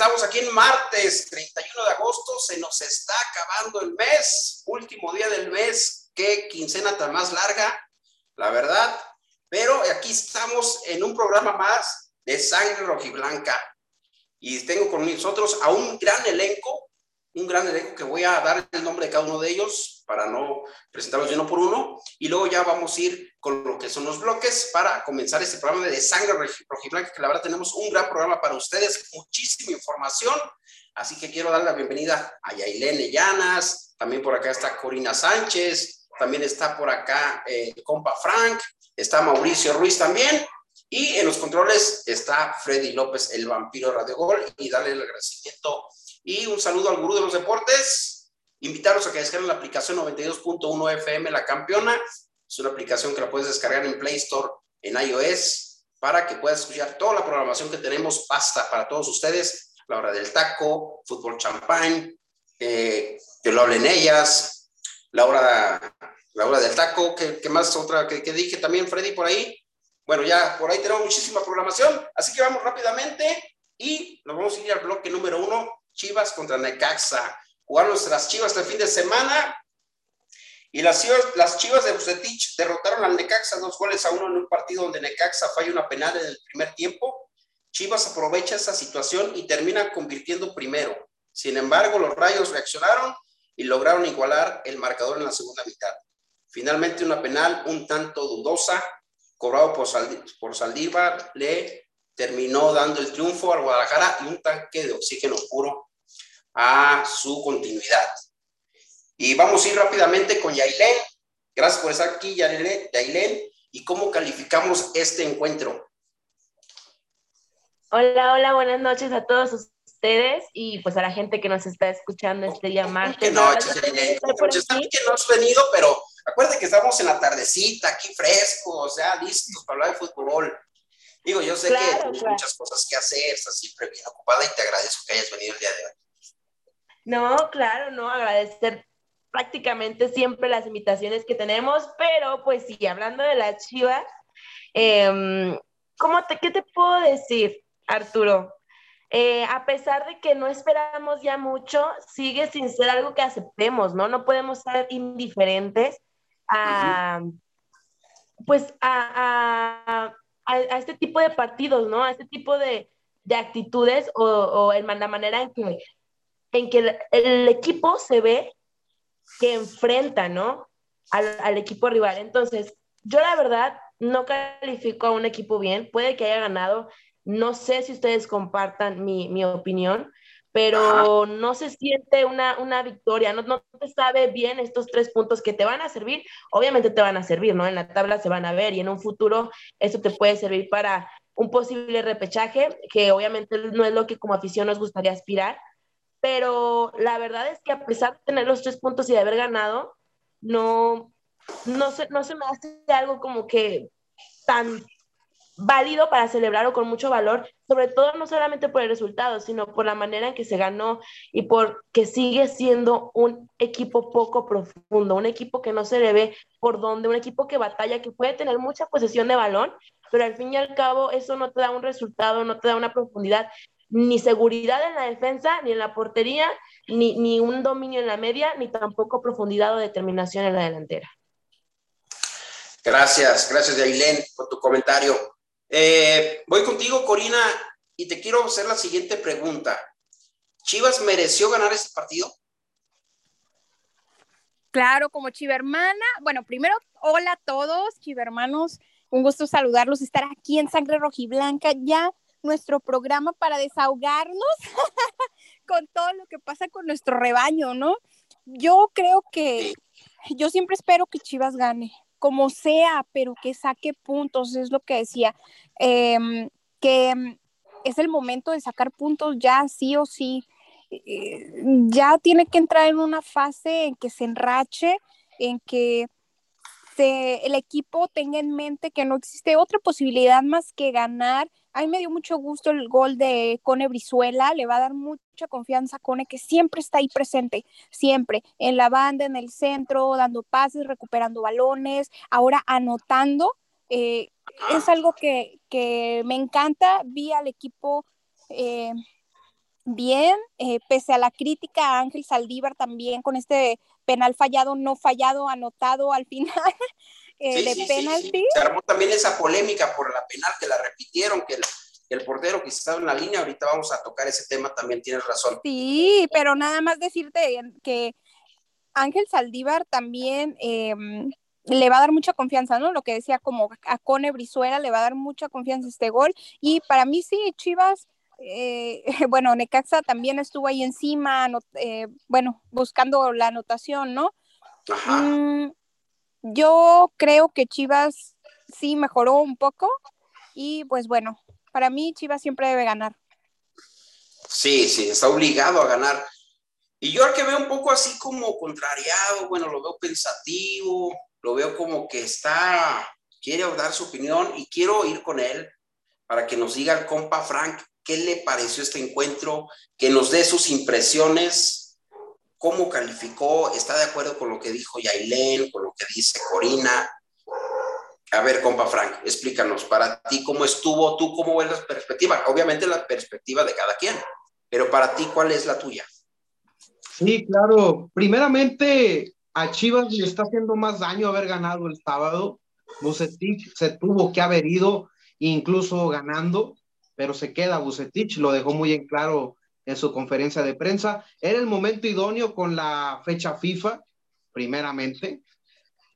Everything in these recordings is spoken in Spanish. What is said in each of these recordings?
estamos aquí en martes 31 de agosto. Se nos está acabando el mes, último día del mes. Qué quincena tan más larga, la verdad. Pero aquí estamos en un programa más de Sangre Rojiblanca. Y tengo con nosotros a un gran elenco un gran elenco que voy a dar el nombre de cada uno de ellos para no presentarlos uno por uno y luego ya vamos a ir con lo que son los bloques para comenzar este programa de Sangre Rojiblanca, que la verdad tenemos un gran programa para ustedes, muchísima información, así que quiero dar la bienvenida a Yailene Llanas, también por acá está Corina Sánchez, también está por acá eh, el compa Frank, está Mauricio Ruiz también, y en los controles está Freddy López, el vampiro Radio Gol, y darle el agradecimiento y un saludo al gurú de los deportes. Invitarlos a que descarguen la aplicación 92.1 FM La Campeona. Es una aplicación que la puedes descargar en Play Store, en iOS, para que puedas escuchar toda la programación que tenemos basta para todos ustedes. La hora del taco, fútbol champán, eh, que lo hablen ellas, la hora, la hora del taco, ¿qué, más otra que, que dije también, Freddy, por ahí? Bueno, ya por ahí tenemos muchísima programación, así que vamos rápidamente y nos vamos a ir al bloque número uno Chivas contra Necaxa. Jugaron nuestras Chivas este fin de semana y las Chivas, las Chivas de Bucetich derrotaron al Necaxa dos goles a uno en un partido donde Necaxa falla una penal en el primer tiempo. Chivas aprovecha esa situación y termina convirtiendo primero. Sin embargo, los Rayos reaccionaron y lograron igualar el marcador en la segunda mitad. Finalmente, una penal un tanto dudosa, cobrado por, por Saldívar, le terminó dando el triunfo al Guadalajara y un tanque de oxígeno puro a su continuidad. Y vamos a ir rápidamente con Yailén. Gracias por estar aquí, Yailén. ¿Y cómo calificamos este encuentro? Hola, hola, buenas noches a todos ustedes y pues a la gente que nos está escuchando este día martes. no has venido, pero acuérdate que estamos en la tardecita, aquí fresco, o sea, listos para hablar de fútbol. Digo, yo sé que tienes muchas cosas que hacer, estás siempre bien ocupada y te agradezco que hayas venido el día de hoy. No, claro, no, agradecer prácticamente siempre las invitaciones que tenemos, pero pues sí, hablando de las chivas, eh, ¿cómo te, ¿qué te puedo decir, Arturo? Eh, a pesar de que no esperamos ya mucho, sigue sin ser algo que aceptemos, ¿no? No podemos ser indiferentes a, pues, a, a, este tipo de partidos, ¿no? A este tipo de, de actitudes o, o, en la manera en que, en que el, equipo se ve que enfrenta, ¿no? Al, equipo rival. Entonces, yo la verdad no califico a un equipo bien, puede que haya ganado, no sé si ustedes compartan mi, mi opinión, pero no se siente una, una victoria, no, no te sabe bien estos tres puntos que te van a servir, obviamente te van a servir, ¿no? En la tabla se van a ver y en un futuro eso te puede servir para un posible repechaje, que obviamente no es lo que como afición nos gustaría aspirar, pero la verdad es que a pesar de tener los tres puntos y de haber ganado, no, no, se, no se me hace algo como que tan válido para celebrar o con mucho valor, sobre todo no solamente por el resultado, sino por la manera en que se ganó y por que sigue siendo un equipo poco profundo, un equipo que no se le ve por dónde, un equipo que batalla, que puede tener mucha posesión de balón, pero al fin y al cabo eso no te da un resultado, no te da una profundidad, ni seguridad en la defensa, ni en la portería, ni, ni un dominio en la media, ni tampoco profundidad o determinación en la delantera. Gracias, gracias Yailén por tu comentario. Eh, voy contigo, Corina, y te quiero hacer la siguiente pregunta. ¿Chivas mereció ganar este partido? Claro, como chivermana. Bueno, primero, hola a todos, chivermanos. Un gusto saludarlos, estar aquí en Sangre Rojiblanca, ya nuestro programa para desahogarnos con todo lo que pasa con nuestro rebaño, ¿no? Yo creo que, yo siempre espero que Chivas gane como sea, pero que saque puntos, es lo que decía, em, que em, es el momento de sacar puntos ya sí o sí. Eh, ya tiene que entrar en una fase en que se enrache, en que el equipo tenga en mente que no existe otra posibilidad más que ganar a mí me dio mucho gusto el gol de Cone Brizuela, le va a dar mucha confianza a Cone, que siempre está ahí presente, siempre, en la banda, en el centro, dando pases, recuperando balones, ahora anotando. Eh, es algo que, que, me encanta. Vi al equipo eh, bien, eh, pese a la crítica a Ángel Saldívar también con este penal fallado, no fallado, anotado al final eh, de penalti. Se armó también esa polémica por la penal que la repitieron, que el, portero que estaba en la línea, ahorita vamos a tocar ese tema, también tienes razón. Sí, pero nada más decirte que Ángel Saldívar también em, le va a dar mucha confianza, ¿no? Lo que decía como a Cone Brizuela le va a dar mucha confianza este gol. Y para mí sí, Chivas, eh, bueno, Necaxa también estuvo ahí encima, eh, bueno, buscando la anotación, ¿no? Mm, yo creo que Chivas sí mejoró un poco y pues bueno, para mí Chivas siempre debe ganar. Sí, sí, está obligado a ganar. Y yo al que veo un poco así como contrariado, bueno, lo veo pensativo, lo veo como que está, quiere dar su opinión y quiero ir con él para que nos diga el compa Frank qué le pareció este encuentro, que nos dé sus impresiones, cómo calificó, está de acuerdo con lo que dijo Yailén, con lo que dice Corina. A ver, compa Frank, explícanos, para ti cómo estuvo, tú cómo ves la perspectiva, obviamente la perspectiva de cada quien, pero para ti, ¿cuál es la tuya? Sí, claro. Primeramente, a Chivas le está haciendo más daño haber ganado el sábado. Bucetich se tuvo que haber ido, incluso ganando, pero se queda Bucetich, lo dejó muy en claro en su conferencia de prensa. Era el momento idóneo con la fecha FIFA, primeramente.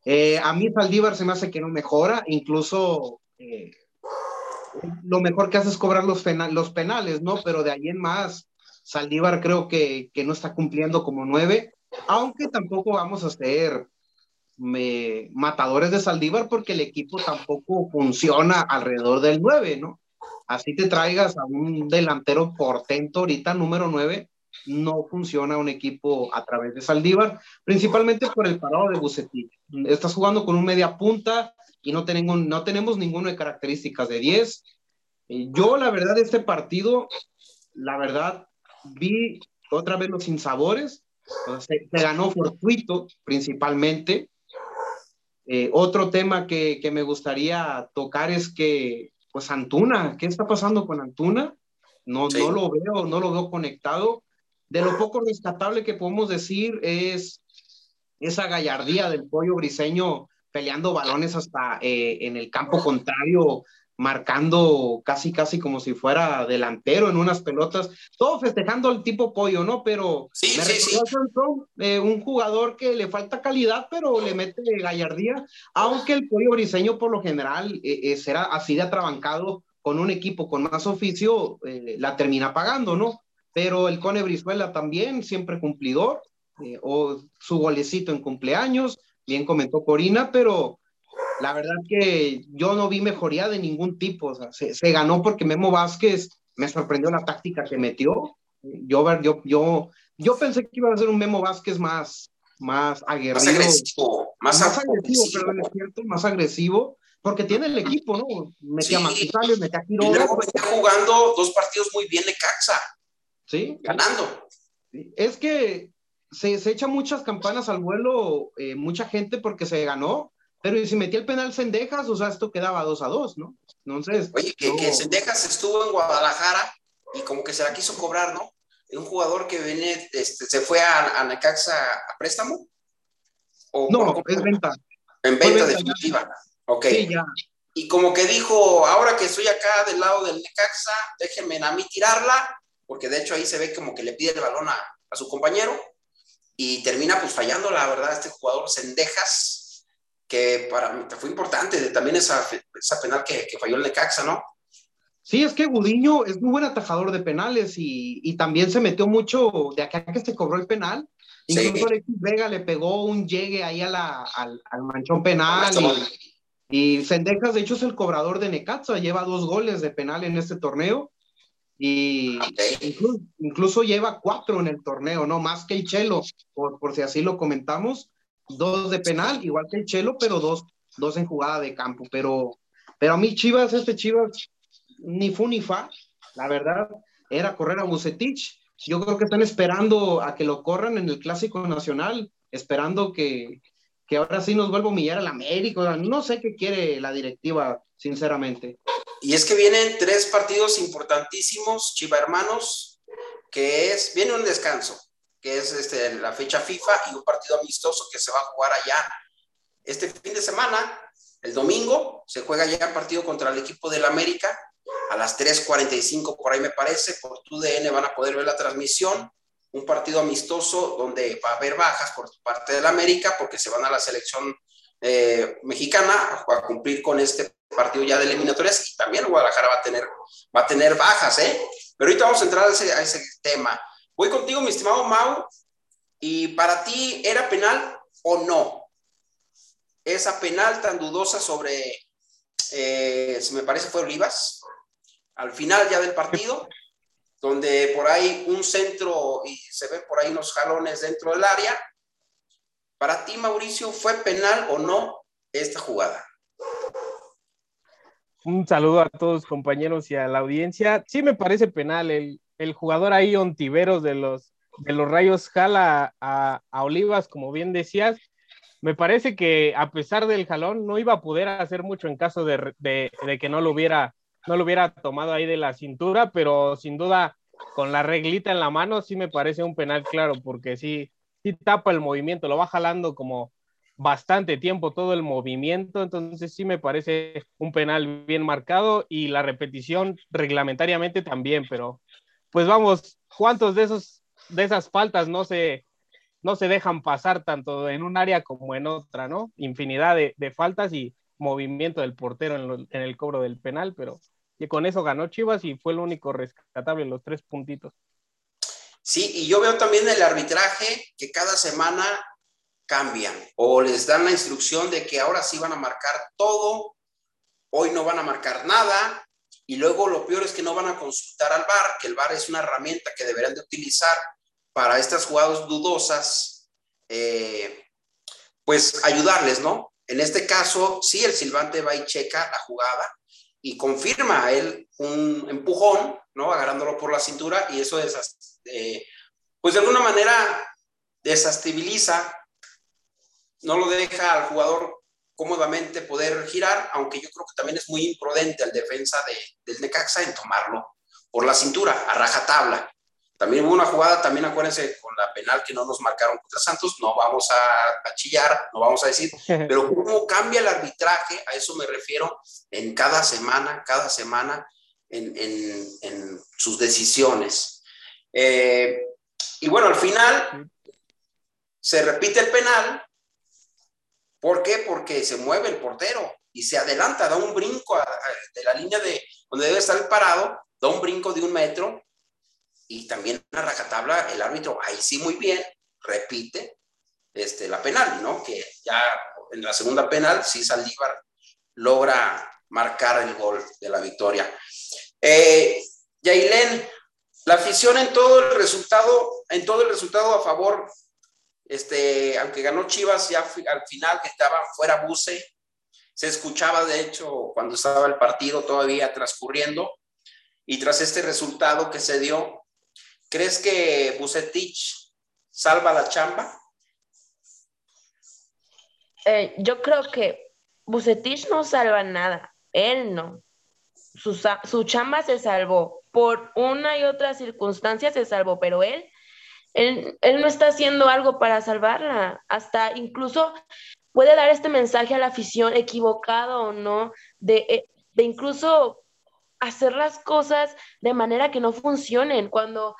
Eh, a mí Saldívar se me hace que no mejora, incluso eh, lo mejor que hace es cobrar los, los penales, ¿no? Pero de ahí en más, Saldívar creo que, que no está cumpliendo como nueve aunque tampoco vamos a ser matadores de Saldívar porque el equipo tampoco funciona alrededor del 9, ¿no? Así te traigas a un delantero portento ahorita, número 9, no funciona un equipo a través de Saldívar, principalmente por el parado de Bucetich. Estás jugando con un media punta y no tenemos, no tenemos ninguna de características de 10. Eh, yo, la verdad, este partido, la verdad, vi otra vez los sinsabores se, ganó fortuito principalmente. Eh, otro tema que, que, me gustaría tocar es que, pues Antuna, ¿qué está pasando con Antuna? No, no lo veo, no lo veo conectado. De lo poco rescatable que podemos decir es esa gallardía del pollo briseño peleando balones hasta eh, en el campo contrario, marcando casi, casi como si fuera delantero en unas pelotas, todo festejando al tipo pollo, ¿no? Pero sí, me sí, eh, un jugador que le falta calidad, pero le mete gallardía, aunque el pollo briseño por lo general eh, eh, será así de atrabancado con un equipo con más oficio, la termina pagando, ¿no? Pero el Cone Brizuela también, siempre cumplidor, o su golecito en cumpleaños, bien comentó Corina, pero la verdad que yo no vi mejoría de ningún tipo. O sea, se, ganó porque Memo Vázquez me sorprendió la táctica que metió. Yo, yo, yo, yo pensé que iba a ser un Memo Vázquez más, más aguerrido. Más agresivo. Más, agresivo, perdón, es cierto, más agresivo. Porque tiene el equipo, ¿no? Metía sí. a metía a Quiroga. Y luego venía jugando dos partidos muy bien de Caxa. Sí. Ganando. Es que se, se echa muchas campanas al vuelo, eh, mucha gente porque se ganó, pero si metía el penal Sendejas, o sea, esto quedaba 2 a 2, ¿no? Entonces. Oye, que, que Sendejas estuvo en Guadalajara y como que se la quiso cobrar, ¿no? Un jugador que viene, este, se fue a, a Necaxa a préstamo. ¿O no, es venta. En venta, definitiva. Ok. Sí, ya. Y como que dijo, ahora que estoy acá del lado del Necaxa, déjenme a mí tirarla, porque de hecho ahí se ve como que le pide el balón a, a su compañero y termina pues fallando, la verdad, este jugador Sendejas que para mí fue importante, también esa, esa penal que, que, falló el Necaxa, ¿no? Sí, es que Gudiño es muy buen atajador de penales y, y también se metió mucho de acá que se cobró el penal. Incluso sí. Alexis Vega le pegó un llegue ahí a la, al, al, manchón penal. Y, y Sendejas, de hecho, es el cobrador de Necaxa, lleva dos goles de penal en este torneo. Y okay. incluso, incluso, lleva cuatro en el torneo, ¿no? Más que el Chelo, por, por si así lo comentamos dos de penal, igual que el Chelo, pero dos, dos en jugada de campo. Pero, pero a mí Chivas, este Chivas, ni fu ni fa, la verdad, era correr a Bucetich. Yo creo que están esperando a que lo corran en el Clásico Nacional, esperando que, que ahora sí nos vuelve a humillar al América. No sé qué quiere la directiva, sinceramente. Y es que vienen tres partidos importantísimos, Chiva Hermanos, que es, viene un descanso, que es este, la fecha FIFA y un partido amistoso que se va a jugar allá este fin de semana, el domingo, se juega ya el partido contra el equipo del América a las 3.45 por ahí me parece, por tu DN van a poder ver la transmisión un partido amistoso donde va a haber bajas por parte del América porque se van a la selección eh, mexicana a, cumplir con este partido ya de eliminatorias y también Guadalajara va a tener, va a tener bajas, ¿eh? Pero ahorita vamos a entrar a ese, a ese tema. Voy contigo, mi estimado Mau, y para ti, ¿era penal o no? Esa penal tan dudosa sobre, eh, si me parece fue Olivas, al final ya del partido donde por ahí un centro y se ven por ahí unos jalones dentro del área. Para ti, Mauricio, ¿fue penal o no esta jugada? Un saludo a todos compañeros y a la audiencia. Sí me parece penal. El, jugador ahí, Ontiveros de los, de los Rayos, jala a, Olivas, como bien decías. Me parece que a pesar del jalón no iba a poder hacer mucho en caso de, de que no lo hubiera no lo hubiera tomado ahí de la cintura, pero sin duda con la reglita en la mano sí me parece un penal claro, porque sí, sí tapa el movimiento, lo va jalando como bastante tiempo todo el movimiento, entonces sí me parece un penal bien marcado y la repetición reglamentariamente también, pero pues vamos, ¿cuántos de esos de esas faltas no se no se dejan pasar tanto en un área como en otra, ¿no? Infinidad de, faltas y movimiento del portero en, en el cobro del penal, pero y con eso ganó Chivas y fue lo único rescatable, los tres puntitos. Sí, y yo veo también el arbitraje que cada semana cambian o les dan la instrucción de que ahora sí van a marcar todo, hoy no van a marcar nada, y luego lo peor es que no van a consultar al VAR, que el VAR es una herramienta que deberán de utilizar para estas jugadas dudosas, eh, pues ayudarles, ¿no? En este caso, sí, el silbante va y checa la jugada, y confirma a él un empujón, ¿no? Agarrándolo por la cintura y eso es, eh, pues de alguna manera desestabiliza, no lo deja al jugador cómodamente poder girar, aunque yo creo que también es muy imprudente al defensa de, del Necaxa en tomarlo por la cintura, a rajatabla. También hubo una jugada, también acuérdense, con la penal que no nos marcaron contra Santos, no vamos a, chillar, no vamos a decir, pero cómo cambia el arbitraje, a eso me refiero, en cada semana, cada semana, en, sus decisiones. Eh, y bueno, al final se repite el penal. ¿Por qué? Porque se mueve el portero y se adelanta, da un brinco de la línea de donde debe estar parado, da un brinco de un metro y también a rajatabla el árbitro, ahí sí muy bien, repite este, la penal, ¿no? Que ya en la segunda penal sí Saldívar logra marcar el gol de la victoria. Eh, Yailén, la afición en todo el resultado, en todo el resultado a favor, este, aunque ganó Chivas ya al final estaba fuera Buse, se escuchaba de hecho cuando estaba el partido todavía transcurriendo y tras este resultado que se dio, ¿Crees que Bucetich salva la chamba? Eh, yo creo que Bucetich no salva nada, él no. Su, chamba se salvó, por una y otra circunstancia se salvó, pero él, él, no está haciendo algo para salvarla. Hasta incluso puede dar este mensaje a la afición, equivocado o no, de, eh, de incluso hacer las cosas de manera que no funcionen. Cuando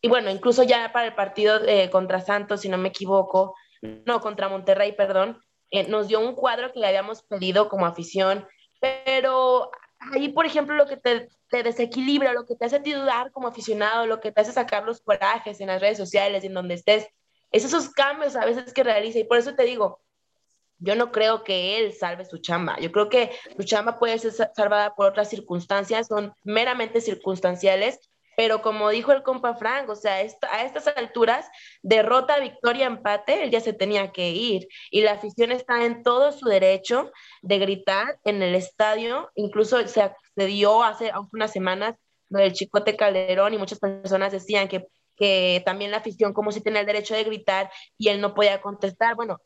y bueno, incluso ya para el partido eh, contra Santos, si no me equivoco, no, contra Monterrey, perdón, eh, nos dio un cuadro que le habíamos pedido como afición, pero ahí, por ejemplo, lo que te, te, desequilibra, lo que te hace dudar como aficionado, lo que te hace sacar los corajes en las redes sociales, en donde estés, es esos cambios a veces que realiza. Y por eso te digo, yo no creo que él salve su chamba. Yo creo que su chamba puede ser salvada por otras circunstancias, son meramente circunstanciales pero como dijo el compa Frank, o sea, a estas alturas, derrota, victoria, empate, él ya se tenía que ir. Y la afición está en todo su derecho de gritar en el estadio, incluso se accedió hace unas semanas lo del Chicote Calderón y muchas personas decían que, que también la afición como si tenía el derecho de gritar y él no podía contestar. Bueno,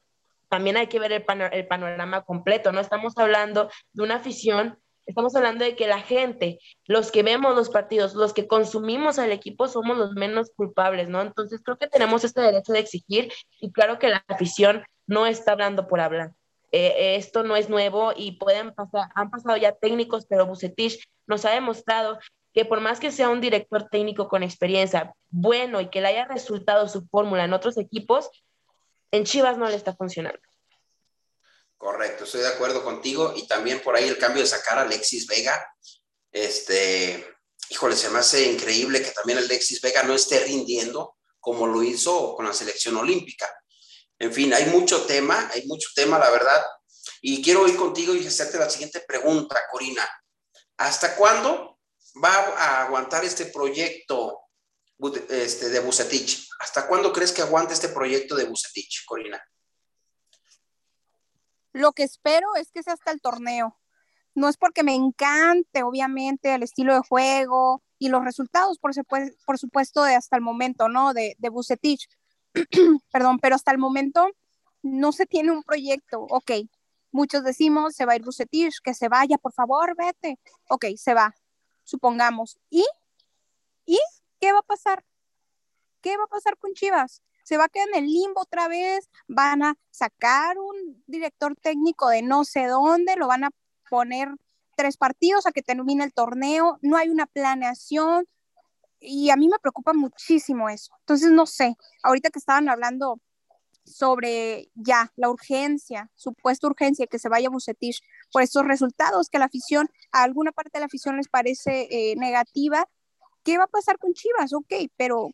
también hay que ver el, el panorama completo, ¿no? Estamos hablando de una afición Estamos hablando de que la gente, los que vemos los partidos, los que consumimos al equipo, somos los menos culpables, ¿no? Entonces creo que tenemos este derecho de exigir y claro que la afición no está hablando por hablar. Eh, esto no es nuevo y pueden pasar, han pasado ya técnicos, pero Bucetich nos ha demostrado que por más que sea un director técnico con experiencia bueno y que le haya resultado su fórmula en otros equipos, en Chivas no le está funcionando. Correcto, estoy de acuerdo contigo. Y también por ahí el cambio de sacar a Alexis Vega. Este, híjole, se me hace increíble que también Alexis Vega no esté rindiendo como lo hizo con la selección olímpica. En fin, hay mucho tema, hay mucho tema, la verdad. Y quiero ir contigo y hacerte la siguiente pregunta, Corina. ¿Hasta cuándo va a aguantar este proyecto este, de Bucetich? ¿Hasta cuándo crees que aguante este proyecto de Bucetich, Corina? Lo que espero es que sea hasta el torneo. No es porque me encante, obviamente, el estilo de juego y los resultados, por, supuesto, de hasta el momento, ¿no? De, de Bucetich. Perdón, pero hasta el momento no se tiene un proyecto. Ok, muchos decimos, se va a ir Bucetich, que se vaya, por favor, vete. Ok, se va, supongamos. ¿Y? ¿Y qué va a pasar? ¿Qué va a pasar con Chivas? Se va a quedar en el limbo otra vez, van a sacar un director técnico de no sé dónde, lo van a poner tres partidos a que termine el torneo, no hay una planeación y a mí me preocupa muchísimo eso. Entonces, no sé, ahorita que estaban hablando sobre ya la urgencia, supuesta urgencia que se vaya Bucetich por estos resultados que la afición, a alguna parte de la afición les parece eh, negativa, ¿qué va a pasar con Chivas? Ok, pero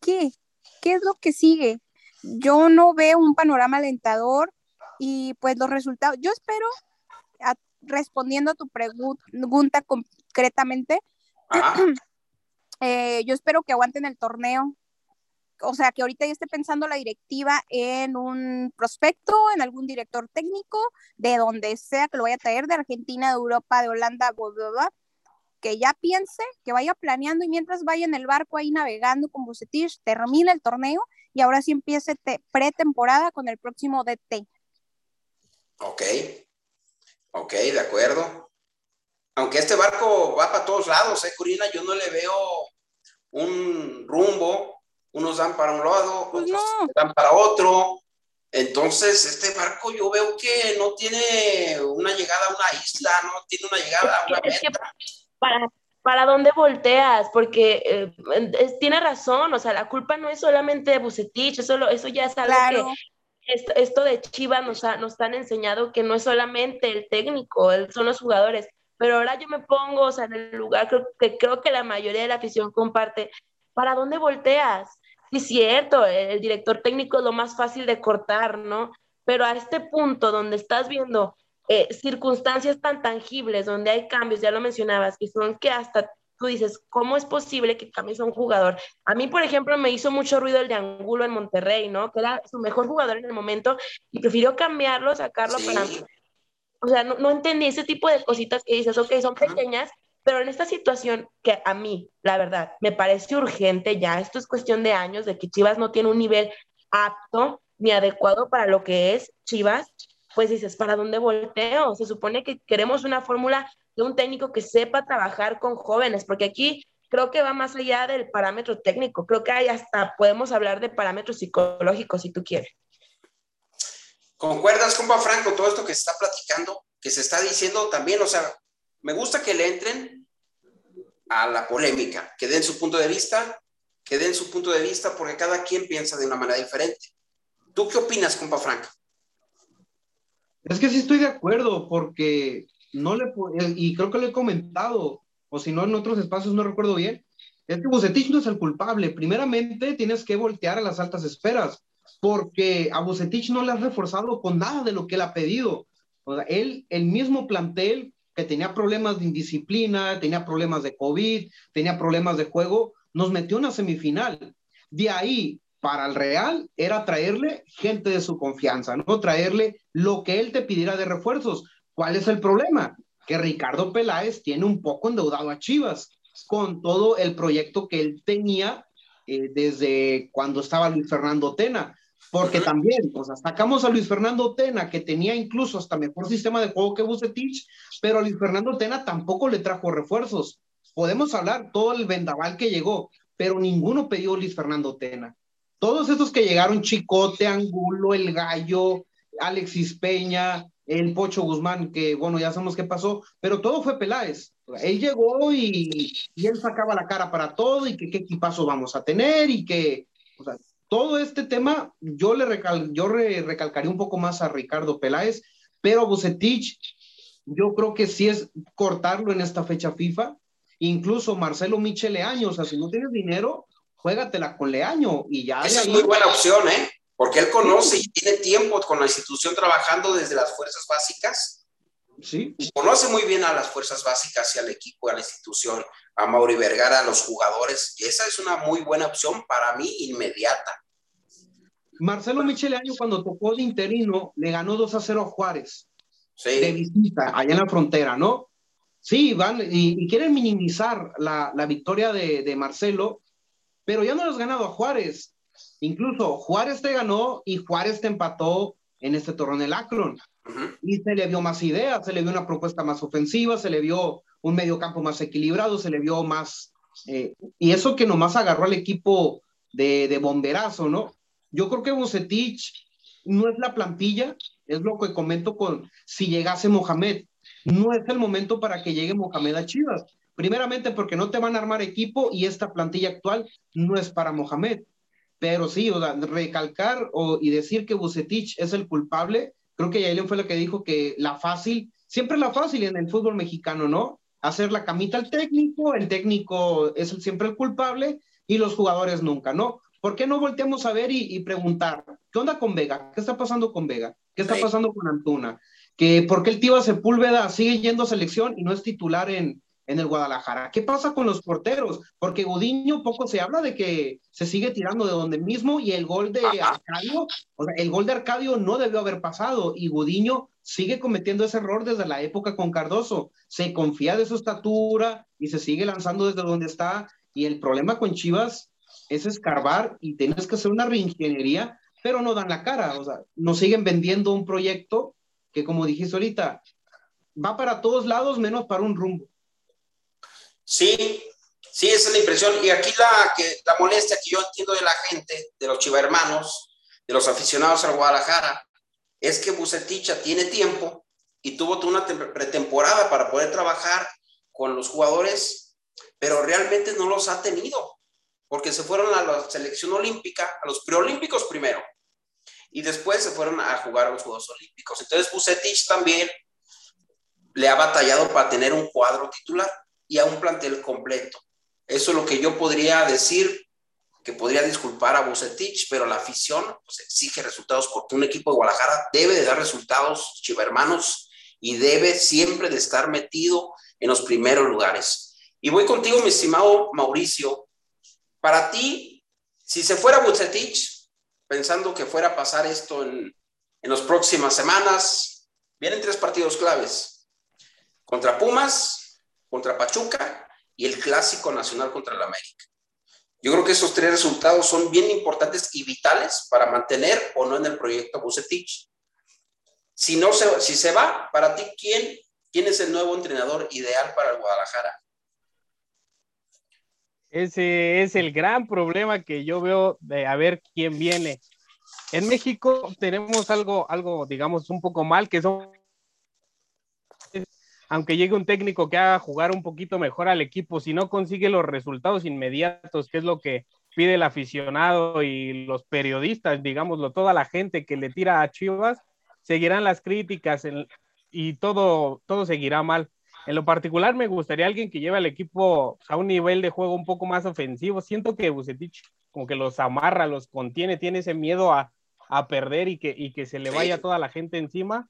¿qué? ¿Qué es lo que sigue? Yo no veo un panorama alentador y pues los resultados, yo espero, respondiendo a tu pregunta concretamente, eh, yo espero que aguanten el torneo, o sea, que ahorita ya esté pensando la directiva en un prospecto, en algún director técnico, de donde sea que lo vaya a traer, de Argentina, de Europa, de Holanda, bla, bla, bla, que ya piense, que vaya planeando y mientras vaya en el barco ahí navegando con Bucetich, termine el torneo y ahora sí empiece pretemporada con el próximo DT. Ok, ok, de acuerdo. Aunque este barco va para todos lados, ¿eh, Corina? Yo no le veo un rumbo. Unos dan para un lado, pues otros dan para otro. Entonces, este barco yo veo que no tiene una llegada a una isla, no tiene una llegada a una meta para, para dónde volteas, porque eh, tiene razón, o sea, la culpa no es solamente de Bucetich, eso, eso ya es algo que esto, de Chivas nos, nos han enseñado que no es solamente el técnico, son los jugadores, pero ahora yo me pongo, o sea, en el lugar creo, que creo que la mayoría de la afición comparte, ¿para dónde volteas? Sí, es cierto, el director técnico es lo más fácil de cortar, ¿no? Pero a este punto donde estás viendo eh, circunstancias tan tangibles donde hay cambios, ya lo mencionabas, que son que hasta tú dices, ¿cómo es posible que cambies a un jugador? A mí, por ejemplo, me hizo mucho ruido el de Angulo en Monterrey, ¿no? Que era su mejor jugador en el momento y prefirió cambiarlo, sacarlo para... O sea, no, no entendí ese tipo de cositas que dices, ok, son pequeñas, pero en esta situación que a mí, la verdad, me parece urgente ya, esto es cuestión de años, de que Chivas no tiene un nivel apto ni adecuado para lo que es Chivas, pues dices, ¿para dónde volteo? Se supone que queremos una fórmula de un técnico que sepa trabajar con jóvenes, porque aquí creo que va más allá del parámetro técnico, creo que hay hasta podemos hablar de parámetros psicológicos si tú quieres. ¿Concuerdas, compa Franco, todo esto que se está platicando, que se está diciendo también? O sea, me gusta que le entren a la polémica, que den su punto de vista, que den su punto de vista, porque cada quien piensa de una manera diferente. ¿Tú qué opinas, compa Franco? Es que sí estoy de acuerdo, porque no le y creo que lo he comentado, o si no en otros espacios no recuerdo bien, es que Bucetich no es el culpable. Primeramente tienes que voltear a las altas esperas, porque a Bucetich no le has reforzado con nada de lo que él ha pedido. O él, el mismo plantel que tenía problemas de indisciplina, tenía problemas de COVID, tenía problemas de juego, nos metió una semifinal. De ahí para el Real era traerle gente de su confianza, no traerle lo que él te pidiera de refuerzos. ¿Cuál es el problema? Que Ricardo Peláez tiene un poco endeudado a Chivas con todo el proyecto que él tenía eh, desde cuando estaba Luis Fernando Tena. Porque también, o sea, sacamos a Luis Fernando Tena, que tenía incluso hasta mejor sistema de juego que Bucetich, pero a Luis Fernando Tena tampoco le trajo refuerzos. Podemos hablar todo el vendaval que llegó, pero ninguno pidió Luis Fernando Tena. Todos esos que llegaron, Chicote, Angulo, El Gallo, Alexis Peña, el Pocho Guzmán, que bueno, ya sabemos qué pasó, pero todo fue Peláez. Él llegó y, y él sacaba la cara para todo y que qué equipazo vamos a tener y que, o sea, todo este tema, yo le recal, yo re, recalcaría un poco más a Ricardo Peláez, pero Bucetich, yo creo que sí es cortarlo en esta fecha FIFA. Incluso Marcelo Michel Leaño, o sea, si no tienes dinero, juégatela con Leaño y ya. Esa es muy buena opción, ¿eh? Porque él conoce y tiene tiempo con la institución trabajando desde las fuerzas básicas. Sí. Y conoce muy bien a las fuerzas básicas y al equipo, a la institución, a Mauri Vergara, a los jugadores. Y esa es una muy buena opción para mí inmediata. Marcelo Micheleaño cuando tocó de interino le ganó 2 a 0 a Juárez Sí. de visita allá en la frontera, ¿no? Sí, van y, y quieren minimizar la, la victoria de, de, Marcelo, pero ya no lo has ganado a Juárez. Incluso Juárez te ganó y Juárez te empató en este torneo en Akron. Uh -huh. Y se le vio más ideas, se le vio una propuesta más ofensiva, se le vio un medio campo más equilibrado, se le vio más... Eh, y eso que nomás agarró al equipo de, de bomberazo, ¿no? Yo creo que Bucetich no es la plantilla, es lo que comento con si llegase Mohamed. No es el momento para que llegue Mohamed a Chivas. Primeramente porque no te van a armar equipo y esta plantilla actual no es para Mohamed. Pero sí, o sea, recalcar o, y decir que Bucetich es el culpable, creo que Yailin fue la que dijo que la fácil, siempre la fácil en el fútbol mexicano, ¿no? Hacer la camita al técnico, el técnico es siempre el culpable y los jugadores nunca, ¿no? ¿Por qué no volteamos a ver y, y, preguntar, ¿qué onda con Vega? ¿Qué está pasando con Vega? ¿Qué está pasando con Antuna? ¿Que ¿Por qué el Tiva Sepúlveda sigue yendo a selección y no es titular en, en el Guadalajara? ¿Qué pasa con los porteros? Porque Gudiño poco se habla de que se sigue tirando de donde mismo y el gol de Arcadio, o sea, el gol de Arcadio no debió haber pasado y Gudiño sigue cometiendo ese error desde la época con Cardoso. Se confía de su estatura y se sigue lanzando desde donde está y el problema con Chivas es escarbar y tienes que hacer una reingeniería, pero no dan la cara, o sea, nos siguen vendiendo un proyecto que como dijiste ahorita, va para todos lados menos para un rumbo. Sí, sí, esa es la impresión. Y aquí la, que, la molestia que yo entiendo de la gente, de los chivermanos, de los aficionados al Guadalajara, es que Buceticha tiene tiempo y tuvo una pretemporada para poder trabajar con los jugadores, pero realmente no los ha tenido porque se fueron a la selección olímpica, a los preolímpicos primero, y después se fueron a jugar a los Juegos Olímpicos. Entonces Bucetich también le ha batallado para tener un cuadro titular y a un plantel completo. Eso es lo que yo podría decir, que podría disculpar a Bucetich, pero la afición pues, exige resultados porque un equipo de Guadalajara debe de dar resultados, chivermanos, y debe siempre de estar metido en los primeros lugares. Y voy contigo, mi estimado Mauricio, para ti, si se fuera Bucetich, pensando que fuera a pasar esto en, en las próximas semanas, vienen tres partidos claves. Contra Pumas, contra Pachuca y el Clásico Nacional contra el América. Yo creo que esos tres resultados son bien importantes y vitales para mantener o no en el proyecto Bucetich. Si, no se, si se va, para ti, ¿quién, ¿quién es el nuevo entrenador ideal para el Guadalajara? Ese es el gran problema que yo veo de a ver quién viene. En México tenemos algo, algo, digamos, un poco mal, que son, aunque llegue un técnico que haga jugar un poquito mejor al equipo, si no consigue los resultados inmediatos, que es lo que pide el aficionado y los periodistas, digámoslo, toda la gente que le tira a Chivas, seguirán las críticas en, y todo, todo seguirá mal. En lo particular, me gustaría alguien que lleve al equipo a un nivel de juego un poco más ofensivo. Siento que Bucetich como que los amarra, los contiene, tiene ese miedo a, a perder y que, y que se le vaya toda la gente encima,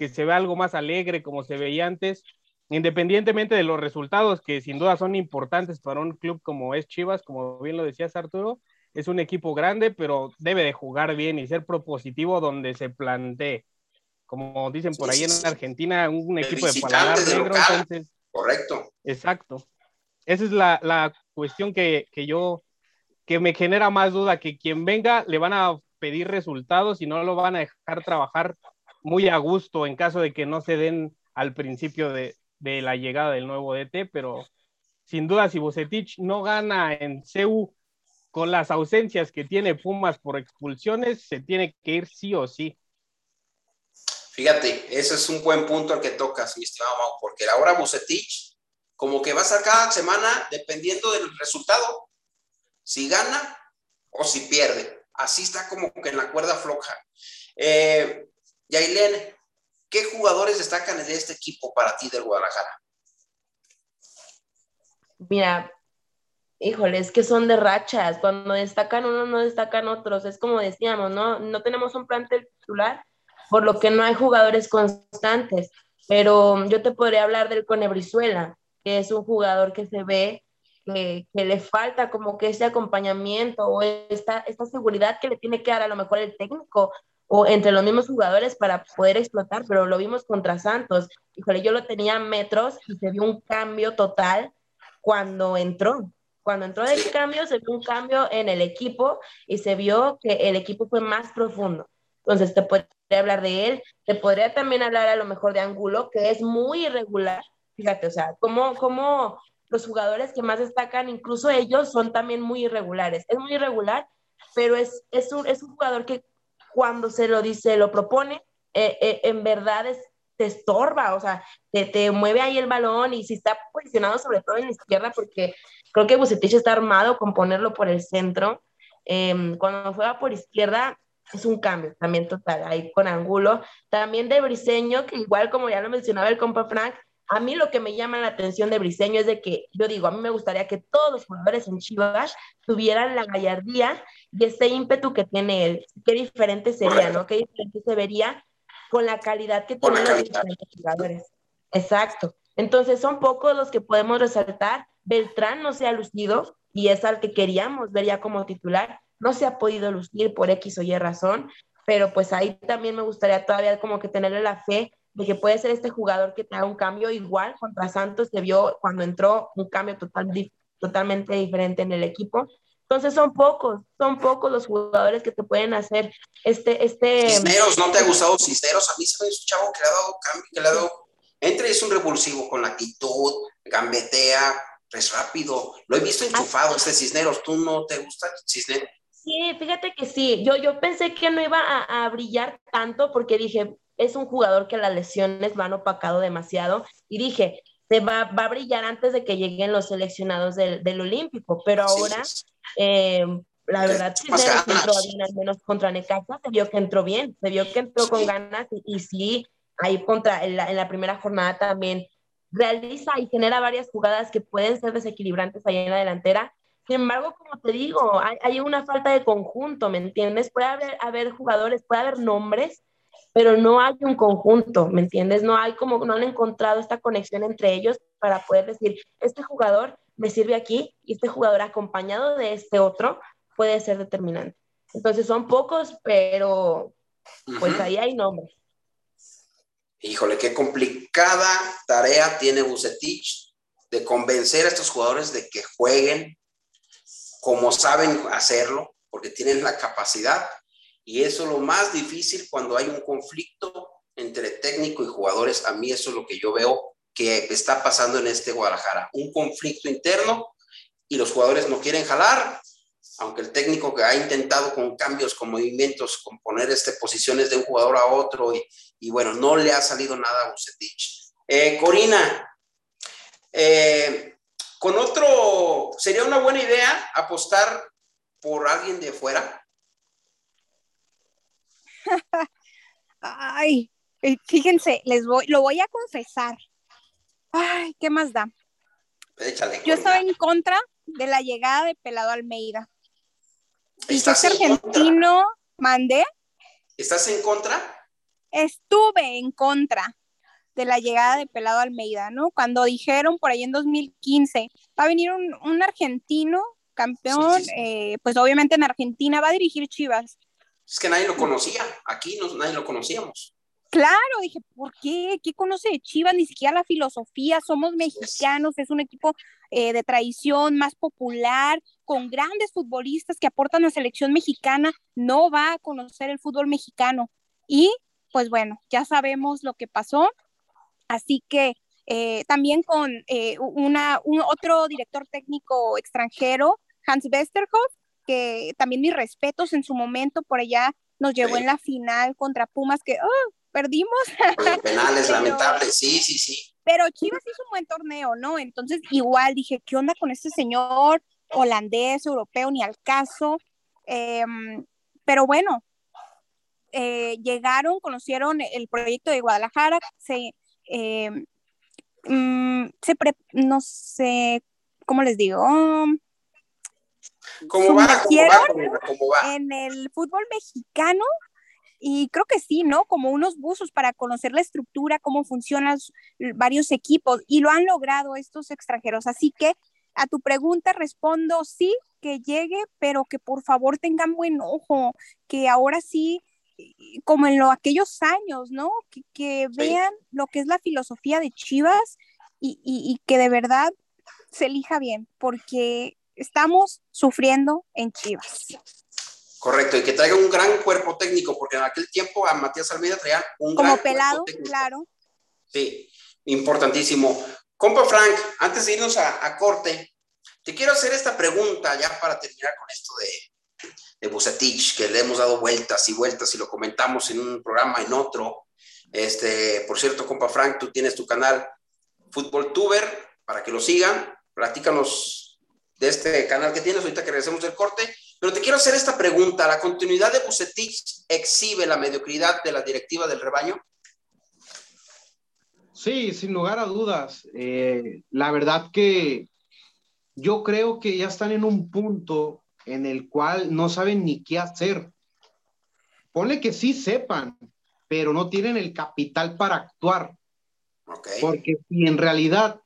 que se vea algo más alegre como se veía antes, independientemente de los resultados que sin duda son importantes para un club como es Chivas, como bien lo decías Arturo, es un equipo grande, pero debe de jugar bien y ser propositivo donde se plantee como dicen por ahí en Argentina, un equipo de paladar negro. Entonces, Correcto. exacto. Esa es la, la cuestión que, que yo, que me genera más duda, que quien venga le van a pedir resultados y no lo van a dejar trabajar muy a gusto en caso de que no se den al principio de, de la llegada del nuevo DT, pero sin duda si Bucetich no gana en CEU con las ausencias que tiene Pumas por expulsiones, se tiene que ir sí o sí. Fíjate, ese es un buen punto al que tocas, mi estimado Mau, porque ahora Bucetich como que va a estar cada semana dependiendo del resultado, si gana o si pierde. Así está como que en la cuerda floja. Eh, Yailén, ¿qué jugadores destacan en este equipo para ti del Guadalajara? Mira, híjole, es que son de rachas. Cuando destacan unos, no destacan otros. Es como decíamos, ¿no? No tenemos un plantel titular, por lo que no hay jugadores constantes. Pero yo te podría hablar del Conebrizuela, que es un jugador que se ve que, le falta como que ese acompañamiento o esta, esta seguridad que le tiene que dar a lo mejor el técnico o entre los mismos jugadores para poder explotar, pero lo vimos contra Santos. Híjole, yo lo tenía metros y se vio un cambio total cuando entró. Cuando entró el cambio, se vio un cambio en el equipo y se vio que el equipo fue más profundo. Entonces, te podría hablar de él, te podría también hablar a lo mejor de Angulo, que es muy irregular. Fíjate, o sea, como, como los jugadores que más destacan, incluso ellos, son también muy irregulares. Es muy irregular, pero es, es, un, es un jugador que cuando se lo dice, lo propone, eh, eh, en verdad es, te estorba, o sea, te, te, mueve ahí el balón y si está posicionado sobre todo en la izquierda, porque creo que Bucetich está armado con ponerlo por el centro. Em, cuando juega por izquierda es un cambio también total, ahí con Angulo. También de Briseño, que igual como ya lo mencionaba el compa Frank, a mí lo que me llama la atención de Briseño es de que, yo digo, a mí me gustaría que todos los jugadores en Chivas tuvieran la gallardía y ese ímpetu que tiene él. Qué diferente sería, ¿no? Qué diferente se vería con la calidad que tienen los diferentes jugadores. Exacto. Entonces, son pocos los que podemos resaltar. Beltrán no se ha lucido y es al que queríamos ver ya como titular. No se ha podido lucir por X o Y razón, pero pues ahí también me gustaría todavía como que tenerle la fe de que puede ser este jugador que te haga un cambio igual contra Santos, se vio cuando entró un cambio total, totalmente diferente en el equipo. Entonces son pocos, son pocos los jugadores que te pueden hacer este... este... Cisneros, ¿no te ha gustado Cisneros? A mí se me ha un chavo que le ha dado cambio, que le ha dado... Entra y es un revulsivo con la actitud, gambetea, es rápido. Lo he visto enchufado este Cisneros. ¿Tú no te gusta Cisneros? Sí, fíjate que sí. Yo, yo pensé que no iba a, a brillar tanto porque dije, es un jugador que las lesiones lo han opacado demasiado y dije, se va, va a brillar antes de que lleguen los seleccionados del, del Olímpico, pero ahora, eh, la verdad, sí, se entró bien, al menos contra Necaxa, se vio que entró bien, se vio que entró con ganas y, sí, ahí contra, en la, en la, primera jornada también realiza y genera varias jugadas que pueden ser desequilibrantes ahí en la delantera. Sin embargo, como te digo, hay, hay una falta de conjunto, ¿me entiendes? Puede haber, haber jugadores, puede haber nombres pero no hay un conjunto, ¿me entiendes? No hay como, no han encontrado esta conexión entre ellos para poder decir, este jugador me sirve aquí y este jugador acompañado de este otro puede ser determinante. Entonces son pocos, pero pues ahí hay nombres. Híjole, qué complicada tarea tiene Bucetich de convencer a estos jugadores de que jueguen como saben hacerlo, porque tienen la capacidad y eso es lo más difícil cuando hay un conflicto entre técnico y jugadores. A mí eso es lo que yo veo que está pasando en este Guadalajara. Un conflicto interno y los jugadores no quieren jalar, aunque el técnico que ha intentado con cambios, con movimientos, con poner este, posiciones de un jugador a otro y, bueno, no le ha salido nada a Bucetich. Eh, Corina, eh, con otro, ¿sería una buena idea apostar por alguien de fuera? Ay, fíjense, les voy, lo voy a confesar. Ay, ¿qué más da? Yo estaba en contra de la llegada de Pelado Almeida. Y este argentino, mandé. ¿Estás en contra? Estuve en contra de la llegada de Pelado Almeida, ¿no? Cuando dijeron por ahí en 2015, va a venir un, argentino campeón, eh, pues obviamente en Argentina va a dirigir Chivas. Es que nadie lo conocía, aquí nadie lo conocíamos. Claro, dije, ¿por qué? ¿Qué conoce de Chivas? Ni siquiera la filosofía, somos mexicanos, es un equipo eh, de tradición más popular, con grandes futbolistas que aportan a selección mexicana, no va a conocer el fútbol mexicano. Y pues bueno, ya sabemos lo que pasó, así que eh, también con eh, un otro director técnico extranjero, Hans Westerhoff, que también mis respetos en su momento por allá nos llevó en la final contra Pumas, que oh, perdimos. penales lamentables, sí, sí, sí. Pero Chivas hizo un buen torneo, ¿no? Entonces, igual dije, ¿qué onda con este señor holandés, europeo, ni al caso? Em, pero bueno, eh, llegaron, conocieron el proyecto de Guadalajara, se, em, mm, se no sé, ¿cómo les digo? ¿Cómo va? ¿Cómo va? En el fútbol mexicano y creo que sí, ¿no? Como unos buzos para conocer la estructura, cómo funcionan varios equipos y lo han logrado estos extranjeros. Así que a tu pregunta respondo sí, que llegue, pero que por favor tengan buen ojo, que ahora sí, como en lo, aquellos años, ¿no? Que, vean lo que es la filosofía de Chivas y, y que de verdad se elija bien, porque estamos sufriendo en Chivas. Correcto, y que traiga un gran cuerpo técnico, porque en aquel tiempo a Matías Almeida traía un Como gran pelado, cuerpo claro. Sí, importantísimo. Compa Frank, antes de irnos a, corte, te quiero hacer esta pregunta ya para terminar con esto de, de Bucetich, que le hemos dado vueltas y vueltas y lo comentamos en un programa, en otro. Este, por cierto, compa Frank, tú tienes tu canal Fútbol Tuber para que lo sigan. Platícanos de este canal que tienes ahorita que regresemos del corte pero te quiero hacer esta pregunta. ¿La continuidad de Bucetich exhibe la mediocridad de la directiva del rebaño? Sí, sin lugar a dudas. Eh, la verdad que yo creo que ya están en un punto en el cual no saben ni qué hacer. Ponle que sí sepan, pero no tienen el capital para actuar. Porque si en realidad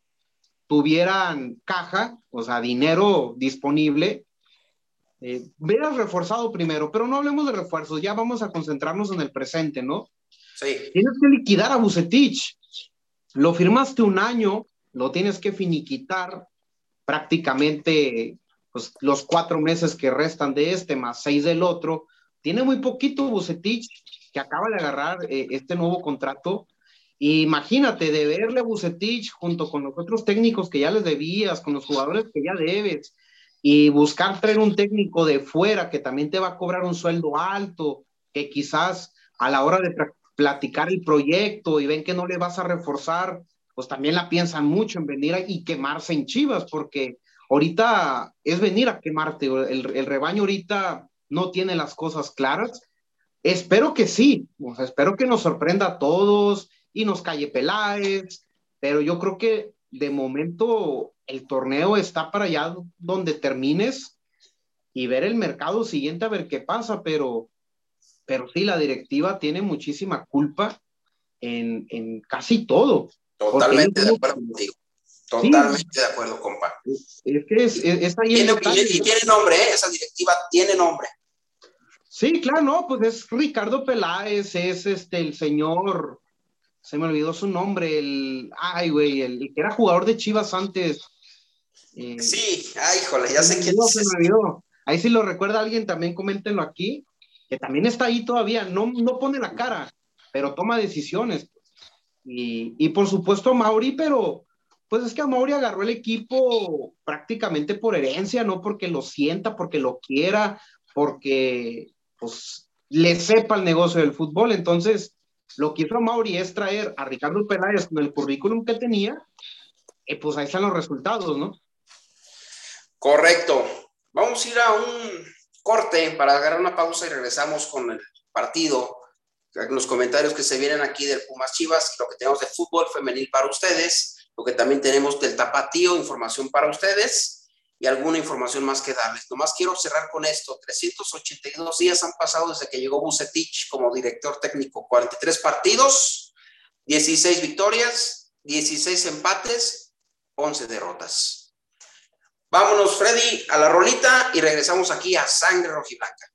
tuvieran caja, o sea, dinero disponible, eh, hubieras reforzado primero, pero no hablemos de refuerzos, ya vamos a concentrarnos en el presente, ¿no? Sí. Tienes que liquidar a Bucetich. Lo firmaste un año, lo tienes que finiquitar prácticamente pues, los cuatro meses que restan de este, más seis del otro. Tiene muy poquito Bucetich, que acaba de agarrar eh, este nuevo contrato. Imagínate, deberle a Bucetich junto con los otros técnicos que ya les debías, con los jugadores que ya debes, y buscar traer un técnico de fuera que también te va a cobrar un sueldo alto, que quizás a la hora de platicar el proyecto y ven que no le vas a reforzar, pues también la piensan mucho en venir y quemarse en Chivas, porque ahorita es venir a quemarte, el, el rebaño ahorita no tiene las cosas claras. Espero que sí, espero que nos sorprenda a todos y nos calle Peláez, pero yo creo que de momento el torneo está para allá donde termines y ver el mercado siguiente a ver qué pasa, pero, pero sí, la directiva tiene muchísima culpa en, en casi todo. Totalmente de acuerdo contigo. Totalmente de acuerdo, compa. Es, que es, es ahí tiene, y, tiene nombre, ¿eh? esa directiva tiene nombre. Sí, claro, no, pues es Ricardo Peláez, es este el señor se me olvidó su nombre, el, ay, güey, el, que era jugador de Chivas antes. Eh, sí, ay, híjole, ya sé quién es. Se me olvidó. Ahí si lo recuerda alguien, también coméntenlo aquí, que también está ahí todavía, no, no pone la cara, pero toma decisiones. Y, y por supuesto Mauri, pero pues es que a Mauri agarró el equipo prácticamente por herencia, no porque lo sienta, porque lo quiera, porque pues le sepa el negocio del fútbol. Entonces, lo que hizo Mauri es traer a Ricardo Peláez con el currículum que tenía, y pues ahí están los resultados, ¿no? Correcto. Vamos a ir a un corte para agarrar una pausa y regresamos con el partido, los comentarios que se vienen aquí del Pumas Chivas, lo que tenemos de fútbol femenil para ustedes, lo que también tenemos del tapatío, información para ustedes y alguna información más que darles. Nomás quiero cerrar con esto. 382 días han pasado desde que llegó Bucetich como director técnico. 43 partidos, 16 victorias, 16 empates, 11 derrotas. Vámonos, Freddy, a la rolita y regresamos aquí a Sangre Rojiblanca.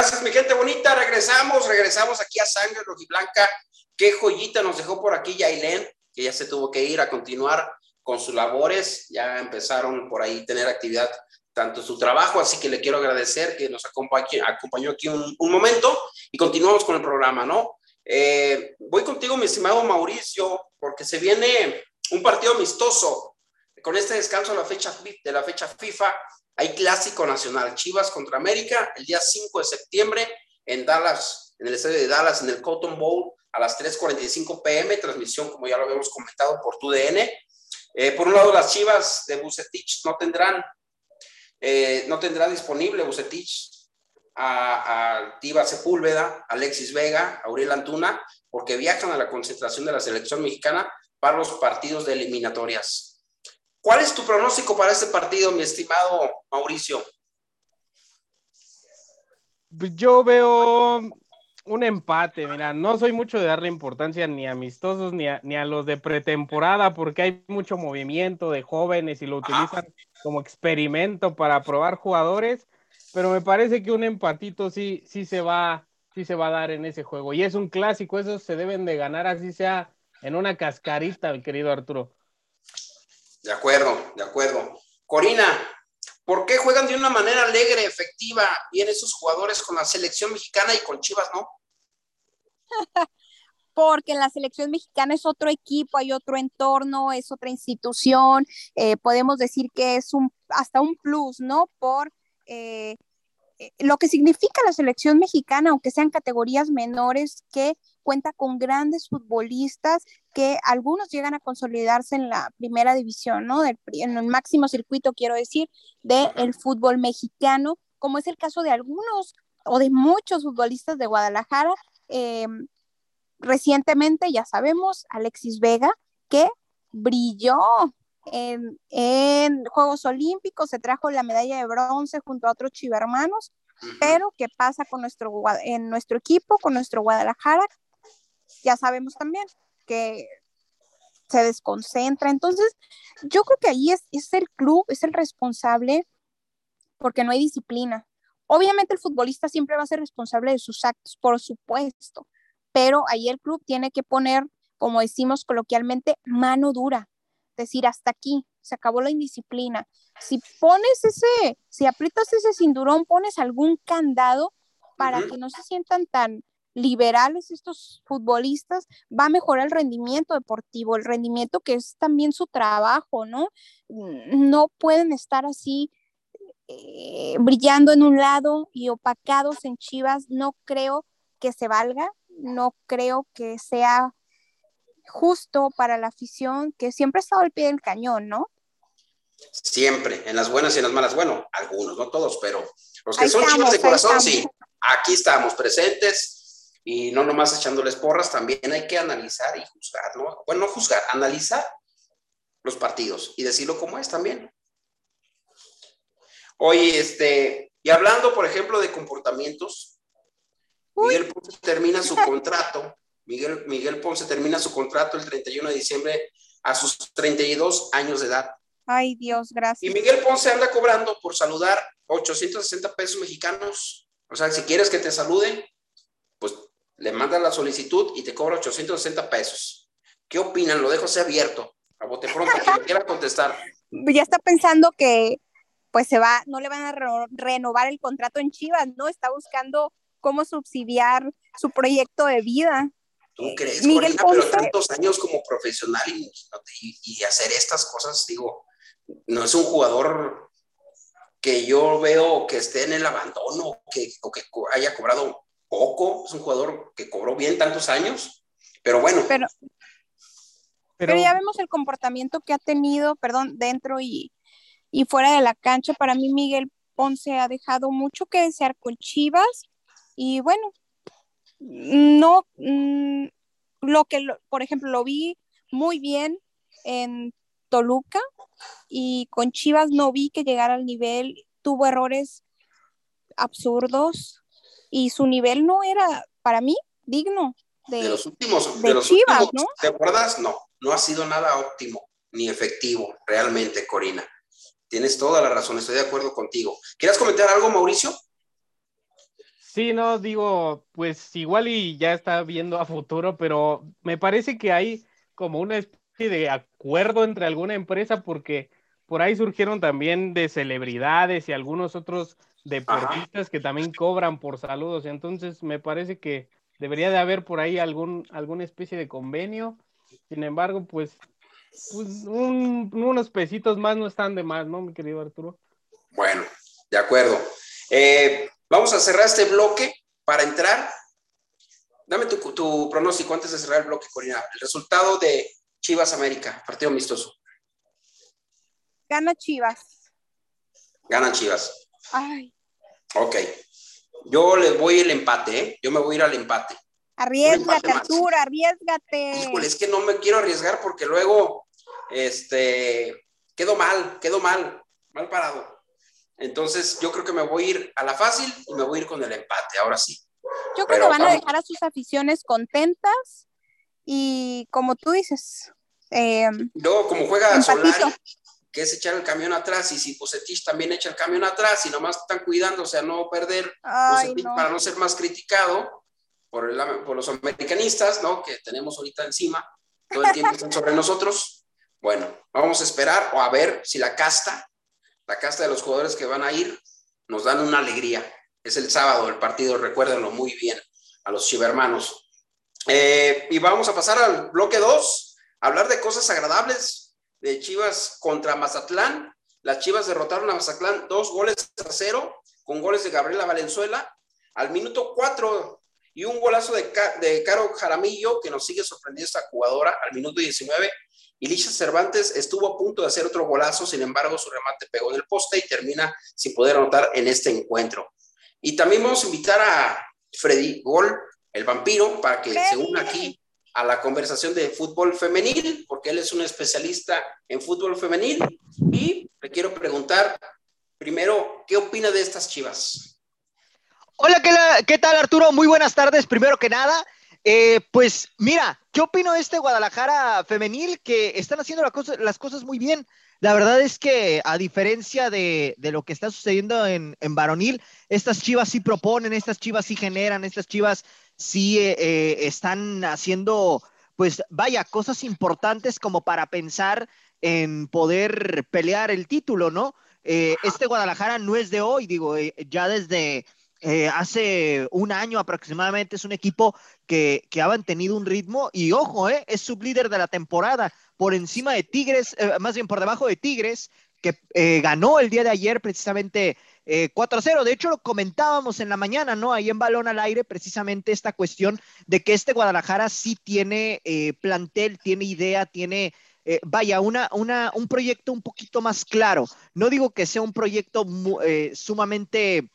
Gracias, mi gente bonita. Regresamos, regresamos aquí a Sangre Rojiblanca. Qué joyita nos dejó por aquí Yailén, que ya se tuvo que ir a continuar con sus labores. Ya empezaron por ahí tener actividad tanto su trabajo, así que le quiero agradecer que nos acompañó, aquí un, un momento y continuamos con el programa, ¿no? Eh, voy contigo, mi estimado Mauricio, porque se viene un partido amistoso con este descanso de la fecha, de la fecha FIFA. Hay clásico nacional, Chivas contra América, el día 5 de septiembre en Dallas, en el estadio de Dallas, en el Cotton Bowl, a las 3.45 pm, transmisión, como ya lo habíamos comentado, por TUDN. Eh, por un lado, las Chivas de Bucetich no tendrán, eh, no tendrá disponible Bucetich a, a Tiva Sepúlveda, Alexis Vega, Auriel Antuna, porque viajan a la concentración de la selección mexicana para los partidos de eliminatorias. ¿Cuál es tu pronóstico para este partido, mi estimado Mauricio? Yo veo un empate, mira, no soy mucho de darle importancia ni a amistosos ni a, ni a los de pretemporada porque hay mucho movimiento de jóvenes y lo utilizan como experimento para probar jugadores, pero me parece que un empatito sí, sí se va, sí se va a dar en ese juego. Y es un clásico, esos se deben de ganar así sea en una cascarita, mi querido Arturo. De acuerdo, de acuerdo. Corina, ¿por qué juegan de una manera alegre, efectiva, bien esos jugadores con la selección mexicana y con Chivas, no? porque la selección mexicana es otro equipo, hay otro entorno, es otra institución, eh, podemos decir que es un hasta un plus, ¿no? Por eh, eh, lo que significa la selección mexicana, aunque sean categorías menores, que cuenta con grandes futbolistas que algunos llegan a consolidarse en la primera división, ¿no? Del, en el máximo circuito, quiero decir, del fútbol mexicano, como es el caso de algunos o de muchos futbolistas de Guadalajara. Eh, recientemente, ya sabemos, Alexis Vega, que brilló en, en, Juegos Olímpicos, se trajo la medalla de bronce junto a otros chivermanos, pero ¿qué pasa con nuestro, en nuestro equipo, con nuestro Guadalajara? Ya sabemos también que se desconcentra. Entonces, yo creo que ahí es, es el club, es el responsable, porque no hay disciplina. Obviamente el futbolista siempre va a ser responsable de sus actos, por supuesto, pero ahí el club tiene que poner, como decimos coloquialmente, mano dura, decir hasta aquí, se acabó la indisciplina. Si pones ese, si aprietas ese cinturón, pones algún candado para uh -huh. que no se sientan tan liberales estos futbolistas, va a mejorar el rendimiento deportivo, el rendimiento que es también su trabajo, ¿no? No pueden estar así eh, brillando en un lado y opacados en Chivas, no creo que se valga, no creo que sea justo para la afición que siempre ha estado al pie del cañón, ¿no? Siempre, en las buenas y en las malas. Bueno, algunos, no todos, pero los que Ahí son estamos, chivas de corazón, sí. Aquí estamos presentes y no nomás echándoles porras, también hay que analizar y juzgar, ¿no? Bueno, no juzgar, analizar los partidos y decirlo como es también. Oye, este, y hablando, por ejemplo, de comportamientos, Miguel Ponce termina su contrato, Miguel, Miguel Ponce termina su contrato el 31 de diciembre a sus 32 años de edad. Ay, Dios, Y gracias. Miguel Ponce anda cobrando por saludar 860 pesos mexicanos. O sea, si quieres que te salude, pues le mandas la solicitud y te cobra 860 pesos. ¿Qué opinan? Lo dejo así abierto, a bote pronto, quien quiera contestar. Ya está pensando que pues se va, no le van a re- renovar el contrato en Chivas, ¿no? Está buscando cómo subsidiar su proyecto de vida. ¿Tú crees, Miguel Corina? Pero Ponce- tantos años como profesional y, y- y hacer estas cosas, digo, no es un jugador que yo veo que esté en el abandono que, o que haya cobrado poco. Es un jugador que cobró bien tantos años. Pero bueno, Pero, Pero, pero ya vemos el comportamiento que ha tenido, perdón, dentro y, y fuera de la cancha. Para mí, Miguel Ponce ha dejado mucho que desear con Chivas. Y bueno, no, mm, lo que, lo- por ejemplo, lo vi muy bien en Toluca y con Chivas no vi que llegara al nivel, tuvo errores absurdos y su nivel no era, para mí, digno de, de los últimos, de de los Chivas, últimos ¿no? temporadas, no, no ha sido nada óptimo ni efectivo, realmente, Corina. Tienes toda la razón, estoy de acuerdo contigo. ¿Quieres comentar algo, Mauricio? Sí, no, digo, pues igual y ya está viendo a futuro, pero me parece que hay como una especie de acuerdo entre alguna empresa porque por ahí surgieron también de celebridades y algunos otros deportistas que también cobran por saludos, entonces me parece que debería de haber por ahí algún alguna especie de convenio. Sin embargo, pues, pues un- unos pesitos más no están de más, ¿no, mi querido Arturo? Bueno, de acuerdo. Eh, vamos a cerrar este bloque para entrar. Dame tu, tu pronóstico antes de cerrar el bloque, Corina. El resultado de Chivas América, partido amistoso. Gana Chivas. Ganan Chivas. Ay, Ok. Yo le voy el empate, ¿eh? Yo me voy a ir al empate. arriesgate. Arturo, arriesgate. Híjole, es que no me quiero arriesgar porque luego, este, quedo mal, quedo mal, mal parado. Entonces, yo creo que me voy a ir a la fácil y me voy a ir con el empate, ahora sí. Yo creo pero que van a dejar a sus aficiones contentas y como tú dices, eh, Luego, como juega Empatito. Solari, que es echar el camión atrás, y si Pusetich también echa el camión atrás y nomás están cuidándose a no perder ay, Pusetich no. para no ser más criticado por, el- por los americanistas, ¿no? Que tenemos ahorita encima, todo el tiempo están sobre nosotros. Bueno, vamos a esperar o a ver si la casta, la casta de los jugadores que van a ir, nos dan una alegría. Es el sábado el partido, recuérdenlo muy bien a los chivermanos. Eh, y vamos a pasar al bloque 2, hablar de cosas agradables de Chivas contra Mazatlán. Las Chivas derrotaron a Mazatlán dos goles a cero, con goles de Gabriela Valenzuela al minuto 4 y un golazo de, de Caro Jaramillo, que nos sigue sorprendiendo esta jugadora al minuto 19. Y Licha Cervantes estuvo a punto de hacer otro golazo, sin embargo, su remate pegó en el poste y termina sin poder anotar en este encuentro. Y también vamos a invitar a Freddy Gol, el vampiro, para que se una aquí a la conversación de fútbol femenil, porque él es un especialista en fútbol femenil. Y le quiero preguntar primero, ¿qué opina de estas chivas? Hola, ¿qué, qué tal Arturo? Muy buenas tardes, primero que nada. Eh, pues mira, ¿qué opino de este Guadalajara femenil que están haciendo la cosa- las cosas muy bien? La verdad es que a diferencia de, de lo que está sucediendo en, en varonil, estas chivas sí proponen, estas chivas sí generan, estas chivas sí eh, eh, están haciendo, pues vaya, cosas importantes como para pensar en poder pelear el título, ¿no? Eh, este Guadalajara no es de hoy, digo, eh, ya desde eh, hace un año aproximadamente es un equipo que, que ha mantenido un ritmo y ojo, eh, es sublíder de la temporada por encima de Tigres, más bien por debajo de Tigres, que eh, ganó el día de ayer precisamente eh, 4-0. De hecho, lo comentábamos en la mañana, ¿no? Ahí en balón al aire, precisamente esta cuestión de que este Guadalajara sí tiene eh, plantel, tiene idea, tiene eh, vaya, una, una, un proyecto un poquito más claro. No digo que sea un proyecto eh, sumamente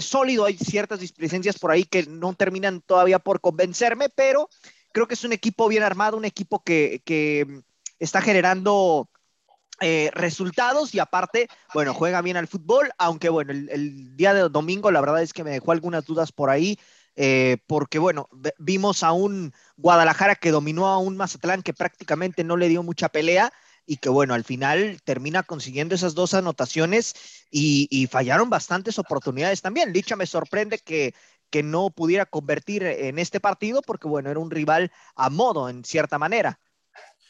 sólido, hay ciertas displicencias por ahí que no terminan todavía por convencerme, pero creo que es un equipo bien armado, un equipo que, que está generando eh, resultados y aparte, bueno, juega bien al fútbol, aunque bueno, el, día de domingo la verdad es que me dejó algunas dudas por ahí, eh, porque bueno, vimos a un Guadalajara que dominó a un Mazatlán que prácticamente no le dio mucha pelea y que bueno, al final termina consiguiendo esas dos anotaciones y, y fallaron bastantes oportunidades también. Licha me sorprende que, que no pudiera convertir en este partido porque bueno, era un rival a modo en cierta manera.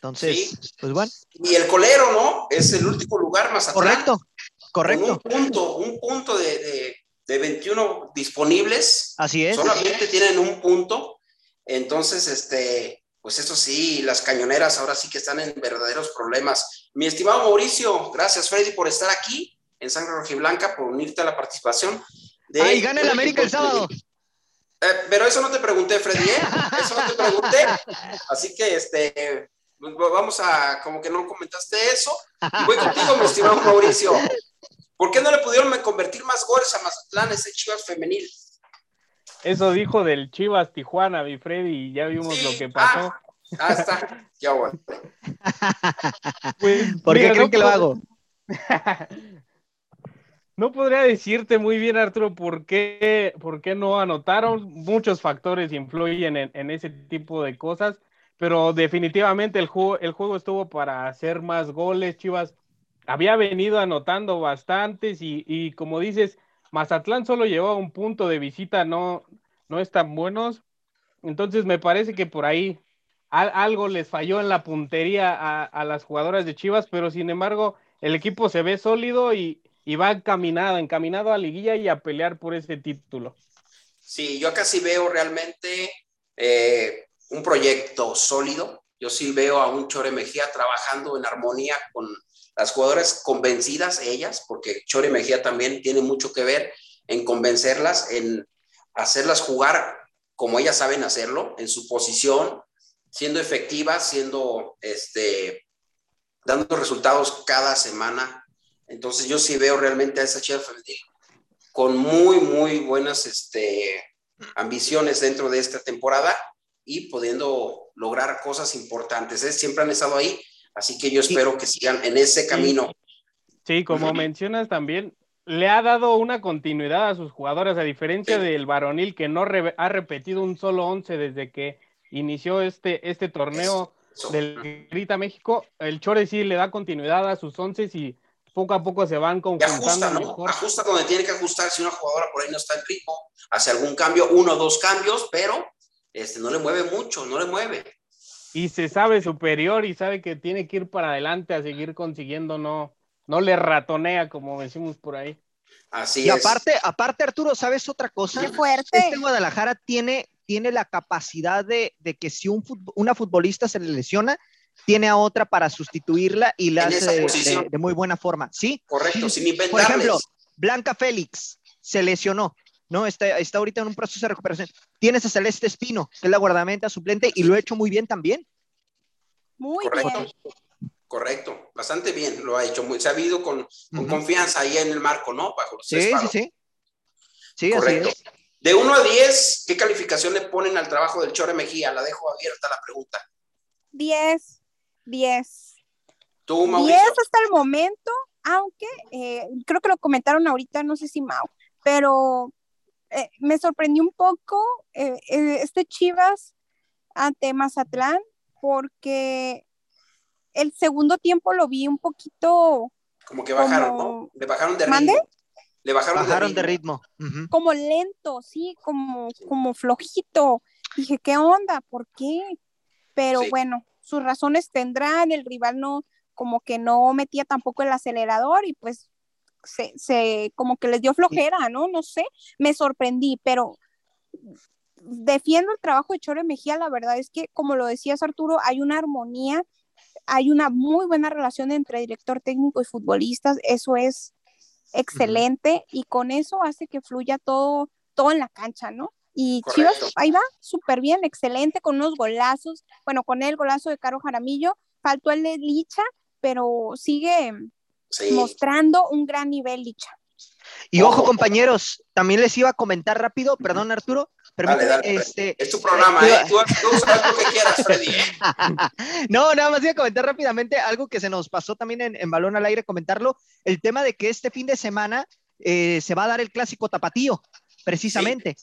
Entonces, Sí. pues bueno, Y el colero, ¿no? Es el último lugar, Mazatlán. correcto, Con correcto. un punto, un punto de, de, de 21 disponibles. Así es. Solamente tienen un punto. Entonces, este, pues eso sí, las cañoneras ahora sí que están en verdaderos problemas. Mi estimado Mauricio, gracias Freddy por estar aquí en Sangre Rojiblanca, por unirte a la participación. de- Ahí gana el América el sábado. Eh, pero eso no te pregunté, Freddy, ¿eh? Eso no te pregunté. Así que, este, vamos a, como que no comentaste eso. Y voy contigo, mi estimado Mauricio. ¿Por qué no le pudieron convertir más goles a Mazatlán ese Chivas femenil? Eso dijo del Chivas Tijuana, mi Freddy, y ya vimos Sí. lo que pasó. Ah, ah, está. Ya bueno. Pues, ¿Por qué creen no que lo hago? No podría decirte muy bien, Arturo, por qué, por qué no anotaron. Muchos factores influyen en, en ese tipo de cosas, pero definitivamente el juego, el juego estuvo para hacer más goles. Chivas había venido anotando bastantes y, y como dices, Mazatlán solo llevaba un punto de visita, no, no están buenos. Entonces me parece que por ahí al- algo les falló en la puntería a, a las jugadoras de Chivas, pero sin embargo el equipo se ve sólido y, y va encaminado, encaminado a liguilla y a pelear por ese título. Sí, yo sí veo realmente eh, un proyecto sólido. Yo sí veo a un Chore Mejía trabajando en armonía con las jugadoras convencidas, ellas, porque Chore Mejía también tiene mucho que ver en convencerlas, en hacerlas jugar como ellas saben hacerlo, en su posición, siendo efectivas, siendo, este, dando resultados cada semana. Entonces yo sí veo realmente a esa Chivas con muy, muy buenas este, ambiciones dentro de esta temporada y pudiendo lograr cosas importantes. ¿eh? Siempre han estado ahí, así que yo espero que sigan en ese camino. Sí, como mencionas también, le ha dado una continuidad a sus jugadoras, a diferencia Sí. del varonil que no re- ha repetido un solo once desde que inició este, este torneo Eso. del Grita México. El Chore sí le da continuidad a sus once y poco a poco se van conjuntando ajusta, ¿no? mejor. Ajusta donde tiene que ajustar. Si una jugadora por ahí no está en ritmo, hace algún cambio, uno o dos cambios, pero este, no le mueve mucho, no le mueve. y se sabe superior y sabe que tiene que ir para adelante a seguir consiguiendo, no, no le ratonea como decimos por ahí. Así Y es. aparte, aparte, Arturo, ¿sabes otra cosa? Qué fuerte. Este Guadalajara tiene, tiene la capacidad de, de que si un fut- una futbolista se le lesiona, tiene a otra para sustituirla y la En hace de, posición. de- de muy buena forma. Sí, Correcto, sin por inventarles. ejemplo, Blanca Félix se lesionó, ¿no? Está, está ahorita en un proceso de recuperación. Tienes a Celeste Espino, que es la guardameta suplente, y lo ha hecho muy bien también. Muy Correcto. bien. Correcto, bastante bien lo ha hecho, muy sabido con, con Ujú. confianza ahí en el marco, ¿no? Bajo los tres Sí, sí, sí. Sí, así Correcto. es. De 1 a 10, ¿qué calificación le ponen al trabajo del Chore Mejía? La dejo abierta la pregunta. 10, 10. Tú, 10 Mauricio. hasta el momento, aunque eh, creo que lo comentaron ahorita, no sé si Mau, pero eh, me sorprendió un poco eh, eh, este Chivas ante Mazatlán porque el segundo tiempo lo vi un poquito Como que bajaron, como- ¿no? Le bajaron de ¿Mande? ritmo. Le bajaron, Bajaron de de ritmo. como lento, sí, como, como flojito. Dije, ¿qué onda? ¿Por qué? Pero Sí. bueno, sus razones tendrán, el rival no, como que no metía tampoco el acelerador y pues se, se como que les dio flojera, ¿no? No sé, me sorprendí, pero defiendo el trabajo de Chore Mejía, la verdad es que, como lo decías Arturo, hay una armonía, hay una muy buena relación entre director técnico y futbolistas, eso es excelente y con eso hace que fluya todo, todo en la cancha, ¿no? Y Correcto. Chivas ahí va, súper bien, excelente, con unos golazos, bueno, con el golazo de Caro Jaramillo, faltó el de Licha, pero sigue Sí. mostrando un gran nivel Licha. Y ojo, Ojo. compañeros, también les iba a comentar rápido, perdón, Arturo. Permíteme, dale, este, Es tu programa, eh. Tú, tú sabes lo que quieras, Freddy. ¿eh? no, nada más iba a comentar rápidamente algo que se nos pasó también en, en Balón al Aire, comentarlo, el tema de que este fin de semana eh, se va a dar el clásico tapatío, precisamente.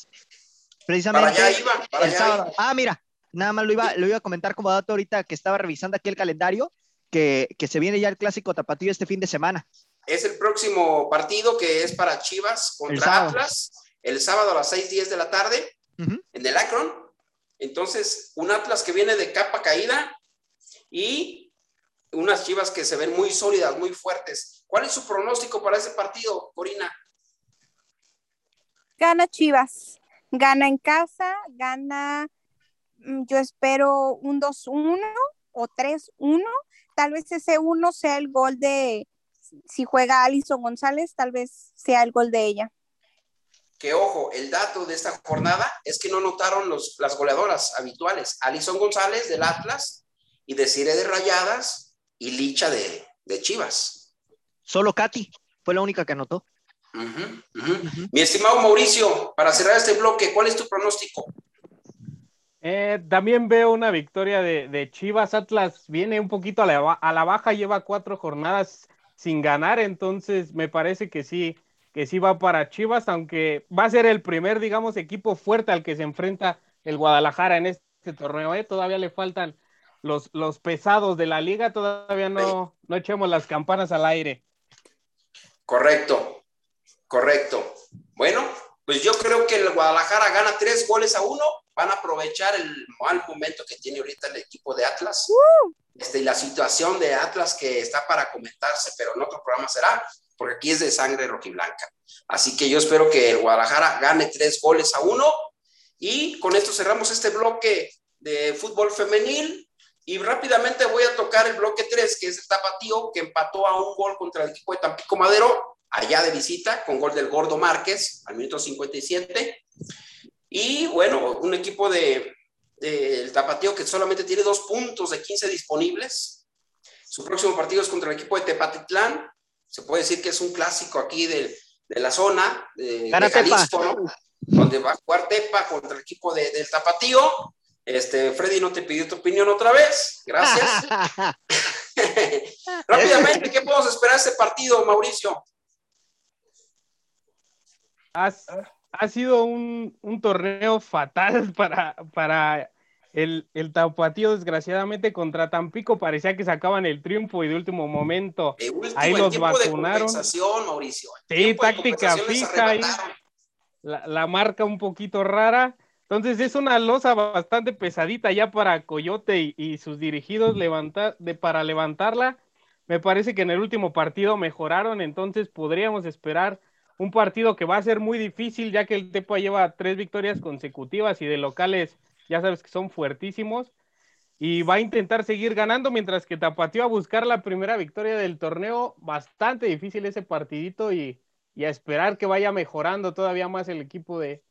Precisamente. Para allá iba, para allá iba. Ah, mira, nada más lo iba, lo iba a comentar como dato ahorita que estaba revisando aquí el calendario, que, que se viene ya el clásico tapatío este fin de semana. Es el próximo partido que es para Chivas contra. Atlas, el sábado a las 6:10 de la tarde en el Akron. Entonces, un Atlas que viene de capa caída y unas Chivas que se ven muy sólidas, muy fuertes. ¿Cuál es su pronóstico para ese partido, Corina? Gana Chivas, gana en casa, gana, mm, yo espero un 2-1 o 3-1. Tal vez ese 1 sea el gol de, si juega Alison González, tal vez sea el gol de ella. Que ojo, el dato de esta jornada es que no notaron los, las goleadoras habituales. Alison González del Atlas y Desire de Rayadas y Licha de, de Chivas. Solo Katy fue la única que anotó. Mi estimado Mauricio, para cerrar este bloque, ¿cuál es tu pronóstico? Eh, también veo una victoria de, Chivas. Atlas viene un poquito a la, ba- a la baja, lleva cuatro jornadas sin ganar, entonces me parece que sí, que sí va para Chivas, aunque va a ser el primer, digamos, equipo fuerte al que se enfrenta el Guadalajara en este torneo. ¿eh? Todavía le faltan los, los pesados de la liga, todavía no, no echemos las campanas al aire. Correcto, correcto. Bueno, pues yo creo que el Guadalajara gana tres goles a uno. Van a aprovechar el mal momento que tiene ahorita el equipo de Atlas. Este, y la situación de Atlas que está para comentarse, pero en otro programa será, porque aquí es de sangre rojiblanca. Así que yo espero que el Guadalajara gane tres goles a uno. Y con esto cerramos este bloque de fútbol femenil. Y rápidamente voy a tocar el bloque 3, que es el Tapatío, que empató a un gol contra el equipo de Tampico Madero, allá de visita, con gol del Gordo Márquez al minuto 57. Y bueno, un equipo de, del Tapatío que solamente tiene dos puntos de 15 disponibles. Su próximo partido es contra el equipo de Tepatitlán. Se puede decir que es un clásico aquí de, de la zona de, de Jalisco. ¿no? Donde va a jugar Tepa contra el equipo de- del Tapatío. Este, Freddy no te pidió tu opinión otra vez. Gracias. Rápidamente, ¿qué podemos esperar de este partido, Mauricio? Has- ha sido un, un torneo fatal para, para el, el Tapatío, desgraciadamente, contra Tampico. Parecía que sacaban el triunfo y de último momento. Último, Ahí los vacunaron. Mauricio. Sí, táctica fija ahí. La, la marca un poquito rara. Entonces es una losa bastante pesadita ya para Coyote y, y sus dirigidos levantar, de, para levantarla. Me parece que en el último partido mejoraron, entonces podríamos esperar un partido que va a ser muy difícil, ya que el Tepa lleva tres victorias consecutivas y de locales ya sabes que son fuertísimos. Y va a intentar seguir ganando, mientras que Tapatío a buscar la primera victoria del torneo. Bastante difícil ese partidito y, y a esperar que vaya mejorando todavía más el equipo de,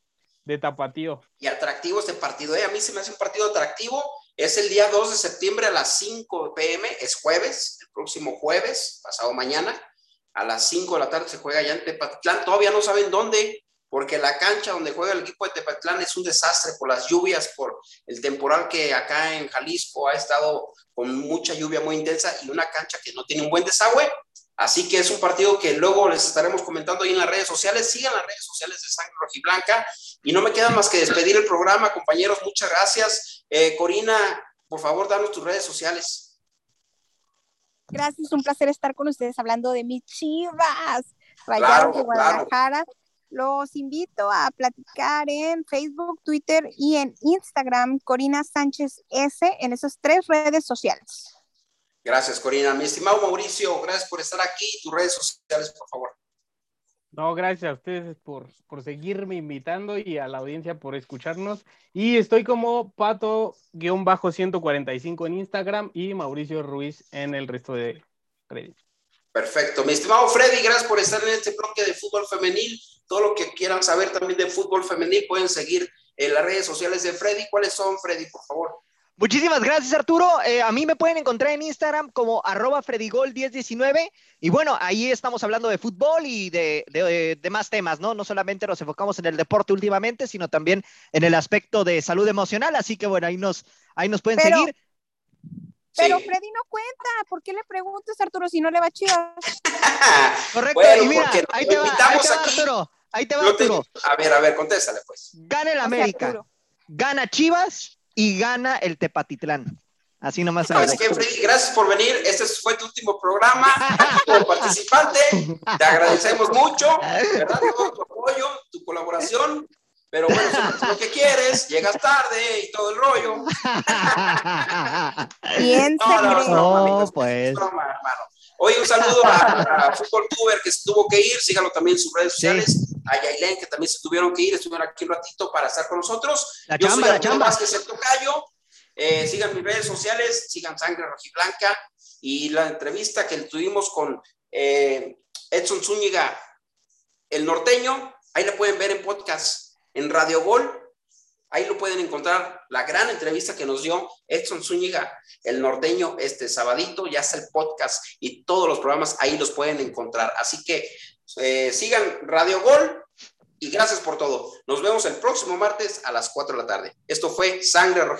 de Tapatío. y atractivo este partido. ¿eh? A mí se me hace un partido atractivo. Es el día 2 de septiembre a las 5 pm, es jueves, el próximo jueves, pasado mañana, a las 5 de la tarde se juega allá en Tepatitlán. Todavía no saben dónde, porque la cancha donde juega el equipo de Tepatitlán es un desastre por las lluvias, por el temporal que acá en Jalisco ha estado con mucha lluvia muy intensa y una cancha que no tiene un buen desagüe. Así que es un partido que luego les estaremos comentando ahí en las redes sociales. Sigan las redes sociales de Sangre Rojiblanca. Y no me queda más que despedir el programa, compañeros. Muchas gracias. Eh, Corina, por favor, danos tus redes sociales. Gracias, un placer estar con ustedes hablando de mis chivas, Claro, Rayados de claro. Guadalajara. Los invito a platicar en Facebook, Twitter y en Instagram, Corina Sánchez S, en esas tres redes sociales. Gracias, Corina. Mi estimado Mauricio, gracias por estar aquí. Tus redes sociales, por favor. No, gracias a ustedes por, por seguirme invitando y a la audiencia por escucharnos. Y estoy como pato-145 en Instagram y Mauricio Ruiz en el resto de redes. Perfecto. Mi estimado Freddy, gracias por estar en este bloque de fútbol femenil. Todo lo que quieran saber también de fútbol femenil pueden seguir en las redes sociales de Freddy. ¿Cuáles son, Freddy, por favor? Muchísimas gracias, Arturo. Eh, a mí me pueden encontrar en Instagram como arroba fredigol1019. Y bueno, ahí estamos hablando de fútbol y de, de- de más temas, ¿no? No solamente nos enfocamos en el deporte últimamente, sino también en el aspecto de salud emocional. Así que bueno, ahí nos, ahí nos pueden Pero- seguir. Pero Sí. Freddy no cuenta. ¿Por qué le preguntas, Arturo, si no le va Chivas? Correcto. Bueno, y mira, ahí te va, ahí invitamos te va, aquí. Arturo. Ahí te va, te- Arturo. A ver, a ver, contéstale pues. Gana el O sea, América, gana Chivas y gana el Tepatitlán. Así nomás ¿Sabes qué, Freddy? Gracias por venir. Este fue tu último programa como participante. Te agradecemos mucho, ¿verdad? Todo tu apoyo, tu colaboración. Pero bueno, siempre es lo que quieres, llegas tarde y todo el rollo. Bien, No, no, no, amigos, pues. broma. Oye, un saludo a, a Fútbol Tuber que se tuvo que ir, síganlo también en sus redes Sí. A Yailén que también se tuvieron que ir, estuvieron aquí un ratito para estar con nosotros. La Yo chamba, soy la chamba. Vázquez el Tocayo, Eh, sigan mis redes sociales, sigan Sangre Rojiblanca y la entrevista que tuvimos con eh, Edson Zúñiga, el norteño, ahí la pueden ver en podcast, en Radio Gol, ahí lo pueden encontrar, la gran entrevista que nos dio Edson Zúñiga, el norteño, este sabadito, ya está el podcast y todos los programas ahí los pueden encontrar. Así que eh, sigan Radio Gol y gracias por todo. Nos vemos el próximo martes a las 4 de la tarde. Esto fue Sangre Roja.